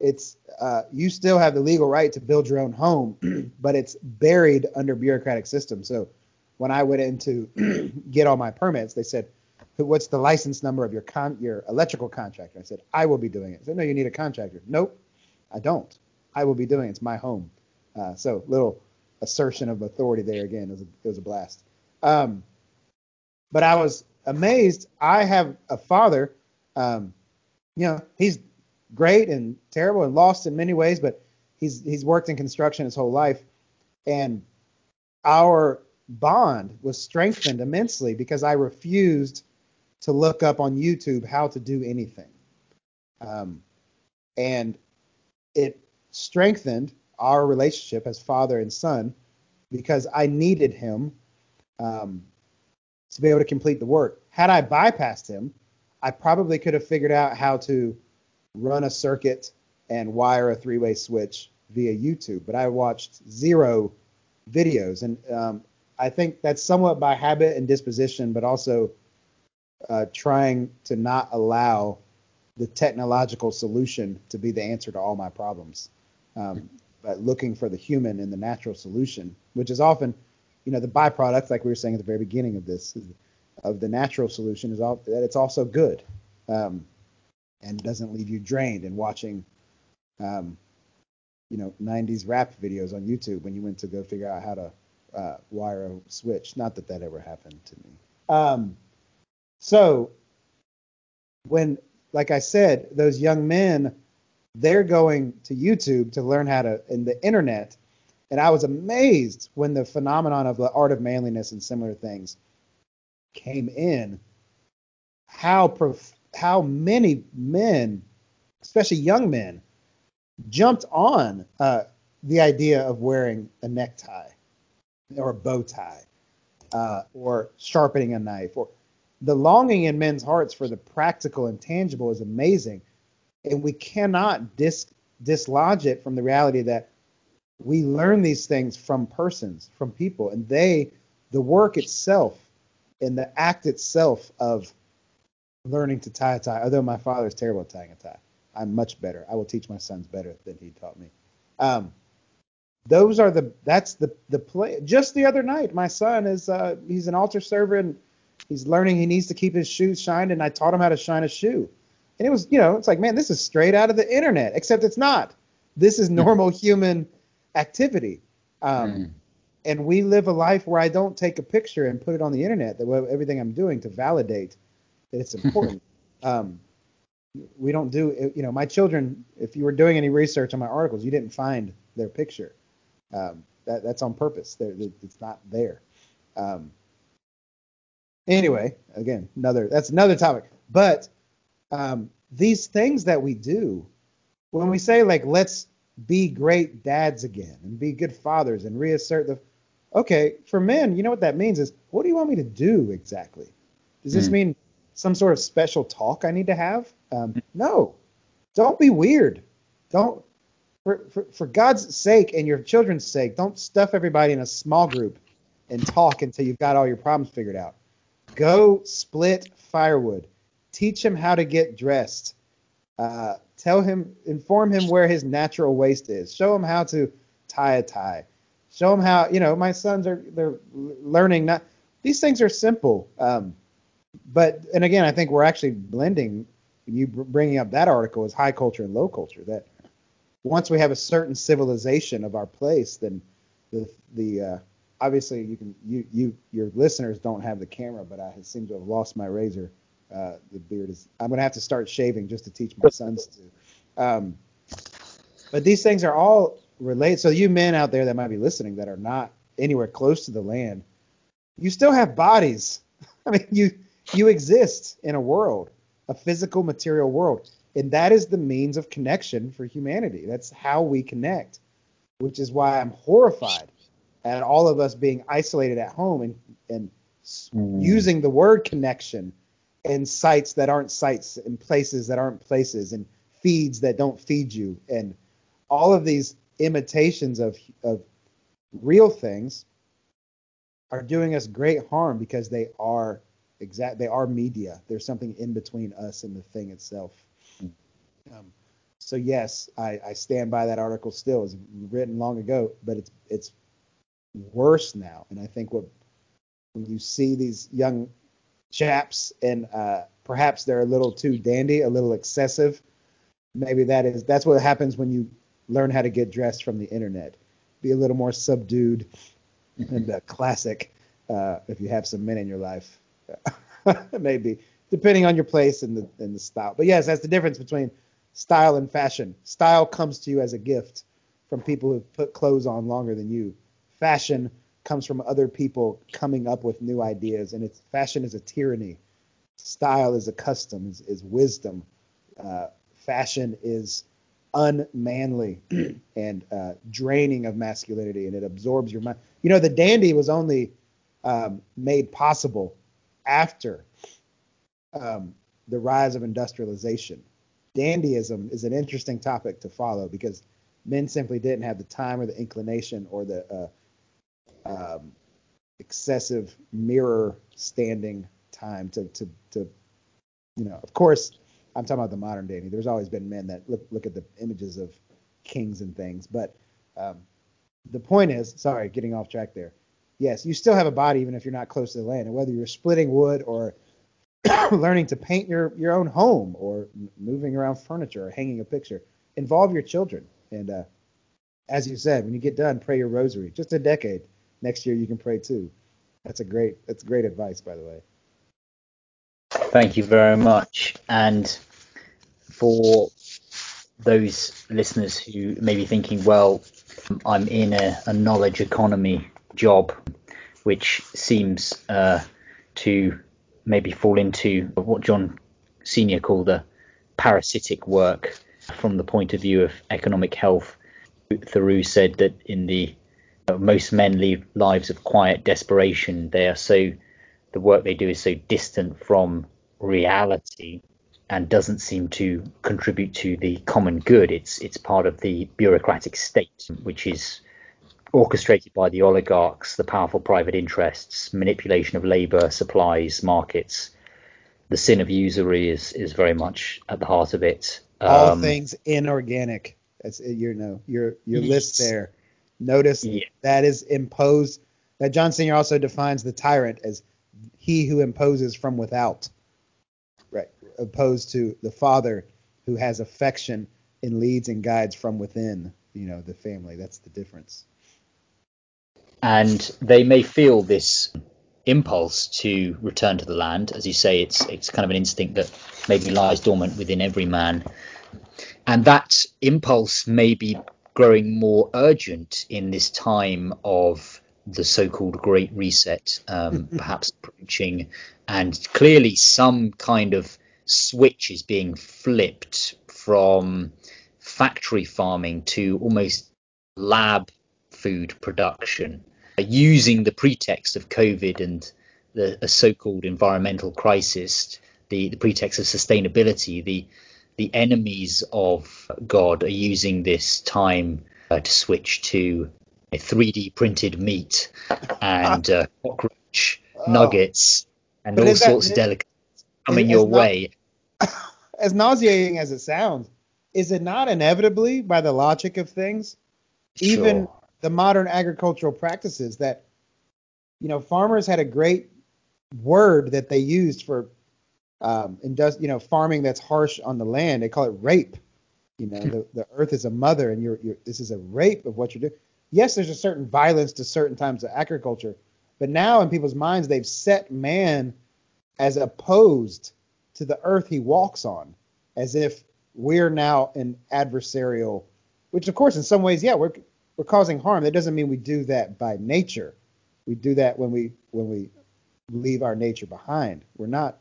it's uh, you still have the legal right to build your own home, but it's buried under bureaucratic systems. So when I went in to get all my permits, they said, "What's the license number of your con- your electrical contractor?" I said, "I will be doing it." I said, "No, you need a contractor." Nope, I don't. I will be doing it. It's my home. Uh, so little assertion of authority there again. It was a, it was a blast. Um, but I was amazed. I have a father. Um, you know, he's great and terrible and lost in many ways, but he's he's worked in construction his whole life, and our bond was strengthened immensely because I refused to look up on YouTube how to do anything, um, and it strengthened our relationship as father and son because I needed him um, to be able to complete the work. Had I bypassed him, I probably could have figured out how to run a circuit and wire a three-way switch via YouTube, but I watched zero videos, and um, I think that's somewhat by habit and disposition, but also uh, trying to not allow the technological solution to be the answer to all my problems, um, but looking for the human and the natural solution, which is often you know, the byproduct, like we were saying at the very beginning of this, of the natural solution is all, that it's also good um, and doesn't leave you drained and watching, um, you know 90s rap videos on YouTube when you went to go figure out how to uh, wire a switch. Not that that ever happened to me. Um, so when, like I said, those young men, they're going to YouTube to learn how to in the internet, and I was amazed when the phenomenon of the art of manliness and similar things came in. How prof- how many men, especially young men, jumped on uh, the idea of wearing a necktie or a bow tie uh, or sharpening a knife or the longing in men's hearts for the practical and tangible is amazing. And we cannot dis- dislodge it from the reality that we learn these things from persons from people. And they the work itself and the act itself of learning to tie a tie although my father is terrible at tying a tie i'm much better. I will teach my sons better than he taught me. Um, those are the that's the the play. Just the other night my son is uh he's an altar server and he's learning he needs to keep his shoes shined and i taught him how to shine a shoe and it was you know it's like man this is straight out of the internet except it's not this is normal human activity um mm. and we live a life where i don't take a picture and put it on the internet that everything i'm doing to validate that it's important um we don't do you know my children if you were doing any research on my articles you didn't find their picture um, that, that's on purpose. They're, it's not there. Um, anyway, again, another that's another topic. But um, these things that we do, when we say like let's be great dads again and be good fathers and reassert the okay for men, you know what that means is what do you want me to do exactly? Does this mm. mean some sort of special talk I need to have? Um, no, don't be weird. Don't for, for, for God's sake and your children's sake, don't stuff everybody in a small group and talk until you've got all your problems figured out. Go split firewood. Teach him how to get dressed. Uh, tell him, inform him where his natural waist is. Show him how to tie a tie. Show him how, you know, my sons are they're learning. Not these things are simple. Um, but and again, I think we're actually blending. You bringing up that article is high culture and low culture. That once we have a certain civilization of our place, then the the uh, obviously you can you you your listeners don't have the camera, but I seem to have lost my razor. Uh, the beard is I'm gonna have to start shaving just to teach my sons to. Um, but these things are all related. So you men out there that might be listening that are not anywhere close to the land, you still have bodies. I mean, you you exist in a world, a physical material world. And that is the means of connection for humanity. That's how we connect, which is why I'm horrified at all of us being isolated at home and, and mm. using the word connection in sites that aren't sites, in places that aren't places, and feeds that don't feed you, and all of these imitations of, of real things are doing us great harm because they are exact they are media. There's something in between us and the thing itself. Um, so yes, I, I stand by that article still. It was written long ago, but it's it's worse now. And I think what when you see these young chaps and uh, perhaps they're a little too dandy, a little excessive, maybe that is that's what happens when you learn how to get dressed from the internet. Be a little more subdued and uh, classic uh, if you have some men in your life. maybe depending on your place and the and the style. But yes, that's the difference between style and fashion. Style comes to you as a gift from people who've put clothes on longer than you. Fashion comes from other people coming up with new ideas, and it's fashion is a tyranny. Style is a custom, is, is wisdom. Uh, fashion is unmanly and uh, draining of masculinity, and it absorbs your mind. You know, the dandy was only um, made possible after um, the rise of industrialization dandyism is an interesting topic to follow because men simply didn't have the time or the inclination or the uh, um, excessive mirror standing time to, to, to, you know, of course, I'm talking about the modern day. There's always been men that look, look at the images of kings and things. But um, the point is, sorry, getting off track there. Yes, you still have a body even if you're not close to the land. And whether you're splitting wood or learning to paint your your own home or moving around furniture or hanging a picture. Involve your children, and uh, as you said, when you get done, pray your rosary. Just a decade. Next year you can pray two. That's a great that's great advice, by the way. Thank you very much. And for those listeners who may be thinking, well, I'm in a, a knowledge economy job, which seems uh, to maybe fall into what John Senior called a parasitic work from the point of view of economic health. Thoreau said that in the most men lead lives of quiet desperation. They are so the work they do is so distant from reality and doesn't seem to contribute to the common good. It's it's part of the bureaucratic state, which is orchestrated by the oligarchs, the powerful private interests, manipulation of labour, supplies, markets. The sin of usury is is very much at the heart of it. All um, things inorganic. That's your no your your list there. Notice yeah. that is imposed. That John Senior also defines the tyrant as he who imposes from without, right? Opposed to the father who has affection and leads and guides from within. You know the family. That's the difference. And they may feel this impulse to return to the land, as you say, it's it's kind of an instinct that maybe lies dormant within every man and that impulse may be growing more urgent in this time of the so-called Great Reset, um, perhaps approaching, and clearly some kind of switch is being flipped from factory farming to almost lab food production, using the pretext of COVID and the so-called environmental crisis, the, the pretext of sustainability, the the enemies of God are using this time uh, to switch to 3D printed meat and uh, cockroach oh. nuggets and but all sorts that, of delicacies coming your not, way. As nauseating as it sounds, is it not inevitably, by the logic of things, even the modern agricultural practices that, you know, farmers had a great word that they used for um, and does you know farming that's harsh on the land. They call it rape. You know, the, the earth is a mother, and you're, you're this is a rape of what you're doing. Yes, there's a certain violence to certain times of agriculture, but now in people's minds they've set man as opposed to the earth he walks on, as if we're now an adversarial. Which of course, in some ways, yeah, we're we're causing harm. That doesn't mean we do that by nature. We do that when we when we leave our nature behind. We're not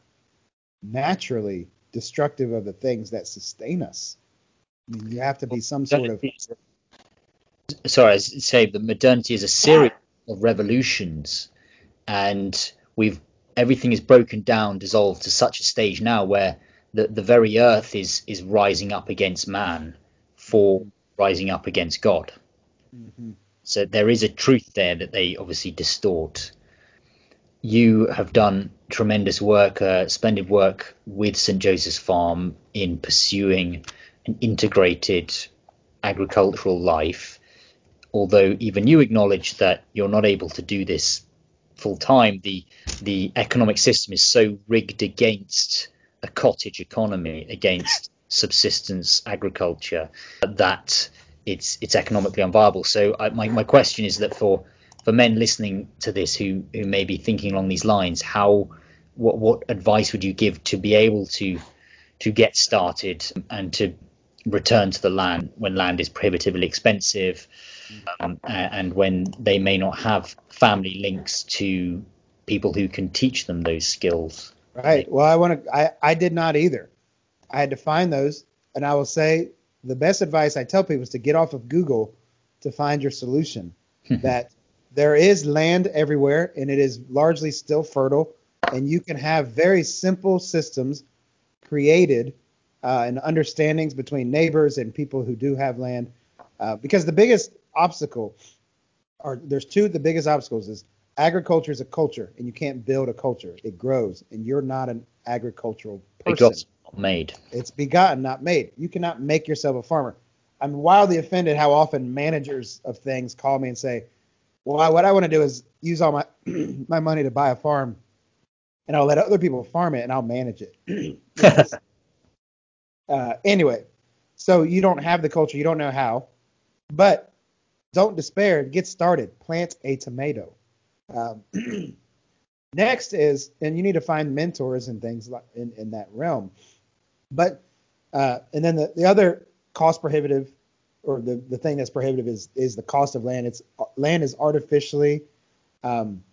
naturally destructive of the things that sustain us. I mean, you have to be some sort of. Sorry, I say the modernity is a series of revolutions, and we've everything is broken down, dissolved to such a stage now where the, the very earth is is rising up against man for rising up against God. Mm-hmm. So there is a truth there that they obviously distort you have done tremendous work, uh, splendid work with St. Joseph's Farm in pursuing an integrated agricultural life. Although even you acknowledge that you're not able to do this full time, the the economic system is so rigged against a cottage economy, against subsistence agriculture, that it's it's economically unviable. So I, my my question is that for for men listening to this who who may be thinking along these lines, how what what advice would you give to be able to to get started and to return to the land when land is prohibitively expensive um, and when they may not have family links to people who can teach them those skills. Right. Well, I want to. I I did not either. I had to find those, and I will say the best advice I tell people is to get off of Google to find your solution. that there is land everywhere, and it is largely still fertile. And you can have very simple systems created uh, and understandings between neighbors and people who do have land. Uh, because the biggest obstacle, or there's two, the biggest obstacles is agriculture is a culture, and you can't build a culture. It grows, and you're not an agricultural person. It's made. It's begotten, not made. You cannot make yourself a farmer. I'm wildly offended how often managers of things call me and say, well, I, what I want to do is use all my my money to buy a farm, and I'll let other people farm it, and I'll manage it. uh, anyway, so you don't have the culture, you don't know how, but don't despair. Get started. Plant a tomato. Um, next is, and you need to find mentors and things like in, in that realm. But uh, and then the, the other cost prohibitive or the, the thing that's prohibitive is is the cost of land. It's land is artificially um,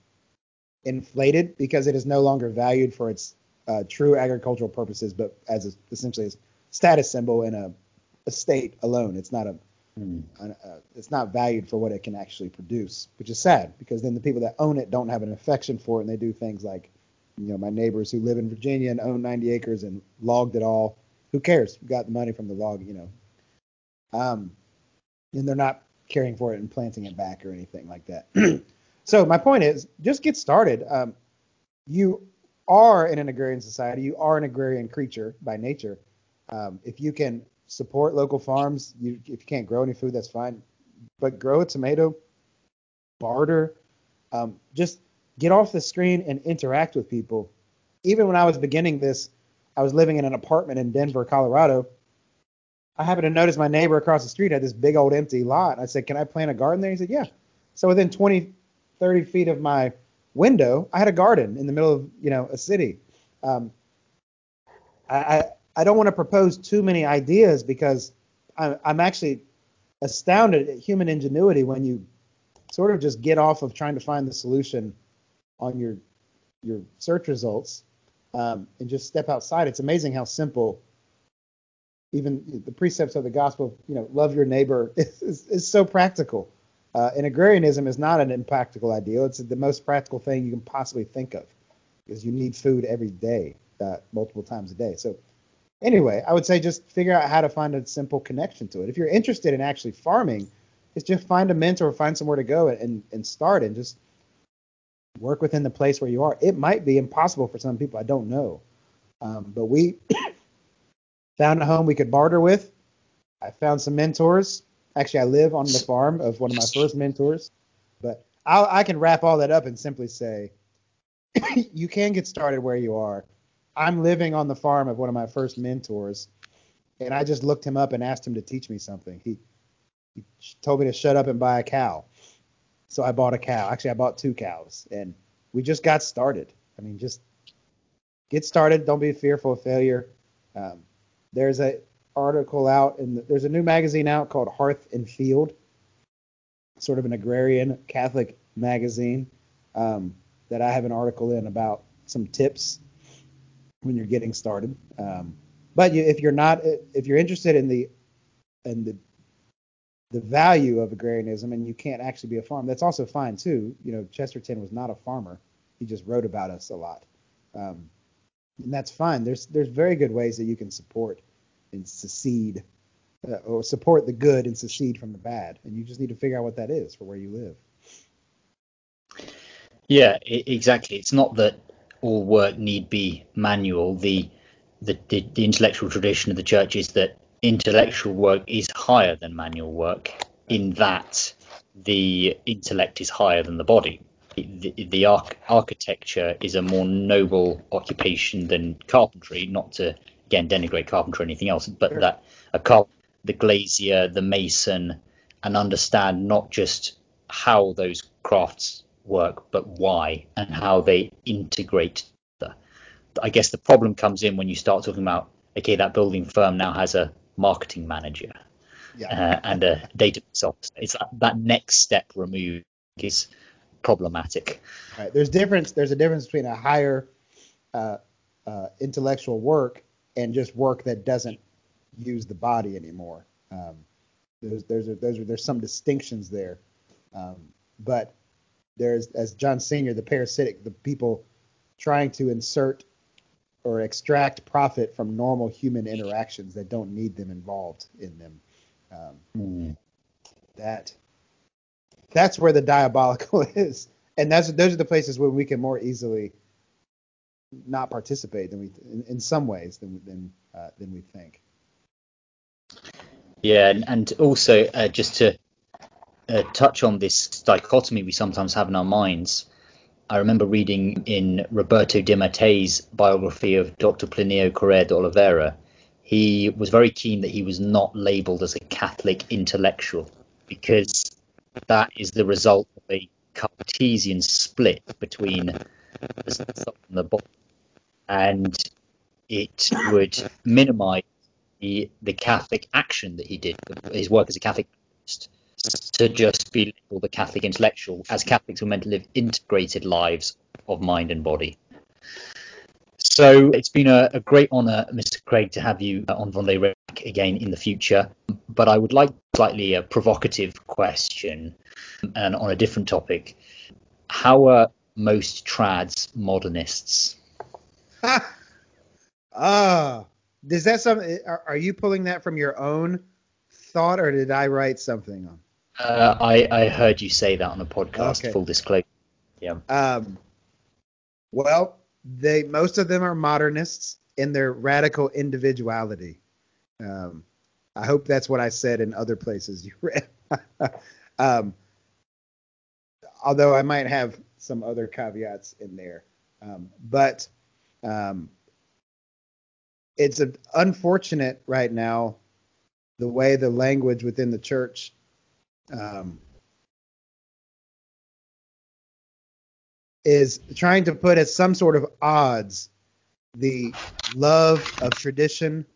inflated because it is no longer valued for its uh, true agricultural purposes, but as a, essentially a status symbol in a, a state alone. It's not a, mm. a, a, it's not valued for what it can actually produce, which is sad because then the people that own it don't have an affection for it and they do things like, you know, my neighbors who live in Virginia and own 90 acres and logged it all. Who cares? We got the money from the log, you know. Um, and they're not caring for it and planting it back or anything like that. so my point is, just get started. Um, you are in an agrarian society, you are an agrarian creature by nature. Um, if you can support local farms, you, if you can't grow any food, that's fine. But grow a tomato, barter, um, just get off the screen and interact with people. Even when I was beginning this, I was living in an apartment in Denver, Colorado. I happened to notice my neighbor across the street had this big old empty lot. I said, Can I plant a garden there? He said, Yeah. So within 20, 30 feet of my window, I had a garden in the middle of you know a city. Um, I, I don't want to propose too many ideas because I, I'm actually astounded at human ingenuity when you sort of just get off of trying to find the solution on your your search results um, and just step outside. It's amazing how simple even the precepts of the gospel, you know, love your neighbor is, is, is so practical. Uh, and agrarianism is not an impractical ideal. It's the most practical thing you can possibly think of because you need food every day, uh, multiple times a day. So, anyway, I would say just figure out how to find a simple connection to it. If you're interested in actually farming, is just find a mentor, find somewhere to go and, and start and just work within the place where you are. It might be impossible for some people. I don't know. Um, but we found a home we could barter with. I found some mentors Actually, I live on the farm of one of my first mentors, but I'll, I can wrap all that up and simply say you can get started where you are. I'm living on the farm of one of my first mentors, and I just looked him up and asked him to teach me something. He, he told me to shut up and buy a cow. So I bought a cow. Actually, I bought two cows, and we just got started. I mean, just get started. Don't be fearful of failure. Um, there's a article out, and the, there's a new magazine out called Hearth and Field, sort of an agrarian Catholic magazine um, that I have an article in about some tips when you're getting started. Um, but you, if you're not, if you're interested in the in the the value of agrarianism and you can't actually be a farmer, that's also fine too. You know, Chesterton was not a farmer; he just wrote about us a lot, um, and that's fine. There's there's very good ways that you can support and secede uh, or support the good and secede from the bad. And you just need to figure out what that is for where you live. Yeah, exactly. It's not that all work need be manual. The, the, the, the intellectual tradition of the church is that intellectual work is higher than manual work in that the intellect is higher than the body. The, the arch- architecture is a more noble occupation than carpentry, not to again denigrate carpentry or anything else, but sure. that a carp, the glazier, the mason, and understand not just how those crafts work, but why and how they integrate. The, I guess the problem comes in when you start talking about okay, that building firm now has a marketing manager yeah. uh, and a database officer. It's that, that next step removed is problematic. Right. There's difference. There's a difference between a higher uh, uh, intellectual work and just work that doesn't use the body anymore. Um, there's there's a, there's there's some distinctions there, um, but there's as John Senior, the parasitic, the people trying to insert or extract profit from normal human interactions that don't need them involved in them. Um, mm. That that's where the diabolical is, and that's those are the places where we can more easily not participate than we in, in some ways than than uh, than we think. Yeah, and, and also uh, just to uh, touch on this dichotomy we sometimes have in our minds. I remember reading in Roberto de Mattei's biography of Dr. Plinio Correa de Oliveira. He was very keen that he was not labeled as a Catholic intellectual because that is the result of a Cartesian split between the top and the bottom, and it would minimise the the Catholic action that he did, his work as a Catholic to just be the Catholic intellectual, as Catholics were meant to live integrated lives of mind and body. So it's been a, a great honour, Mr. Craig, to have you on Vendée Rack again in the future. But I would like slightly a provocative question and on a different topic. How are most trads modernists? Ah, does that something? Are, are you pulling that from your own thought, or did I write something on? Uh, I, I heard you say that on a podcast. Okay. Full disclosure. Yeah. Um, well, they most of them are modernists in their radical individuality. Um, I hope that's what I said in other places you read. um, although I might have some other caveats in there, um, but um, it's unfortunate right now the way the language within the church um, is trying to put at some sort of odds the love of tradition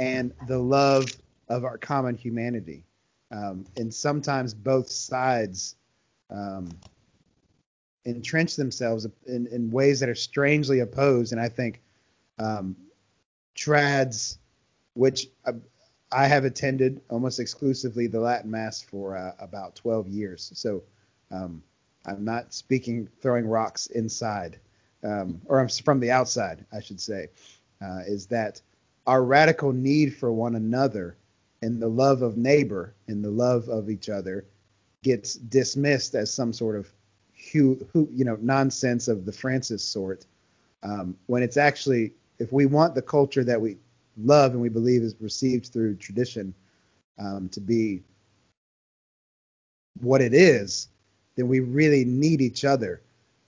and the love of our common humanity. Um, and sometimes both sides um, entrench themselves in, in ways that are strangely opposed. And I think um, trads, which I, I have attended almost exclusively the Latin Mass for uh, about 12 years. So um, I'm not speaking throwing rocks inside, um, or I'm from the outside, I should say, uh, is that our radical need for one another and the love of neighbor and the love of each other gets dismissed as some sort of you know nonsense of the Francis sort, um, when it's actually if we want the culture that we love and we believe is received through tradition um, to be what it is, then we really need each other.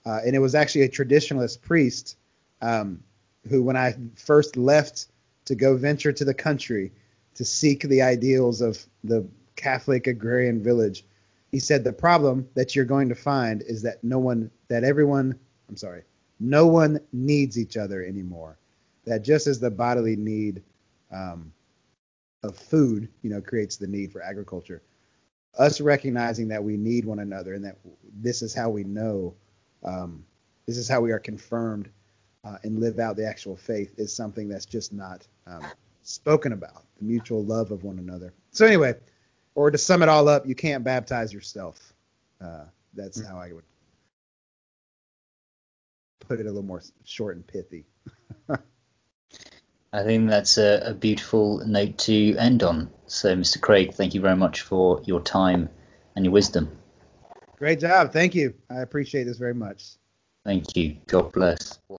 Uh, and it was actually a traditionalist priest um, who, when I first left to go venture to the country to seek the ideals of the Catholic agrarian village, he said the problem that you're going to find is that no one, that everyone, I'm sorry, no one needs each other anymore. That just as the bodily need um, of food, you know, creates the need for agriculture, us recognizing that we need one another and that this is how we know, um, this is how we are confirmed uh, and live out the actual faith is something that's just not um, spoken about. The mutual love of one another. So anyway, or to sum it all up, you can't baptize yourself. Uh, that's how I would put it a little more short and pithy. I think that's a, a, beautiful note to end on. So, Mr. Craig, thank you very much for your time and your wisdom. Great job. Thank you. I appreciate this very much. Thank you. God bless.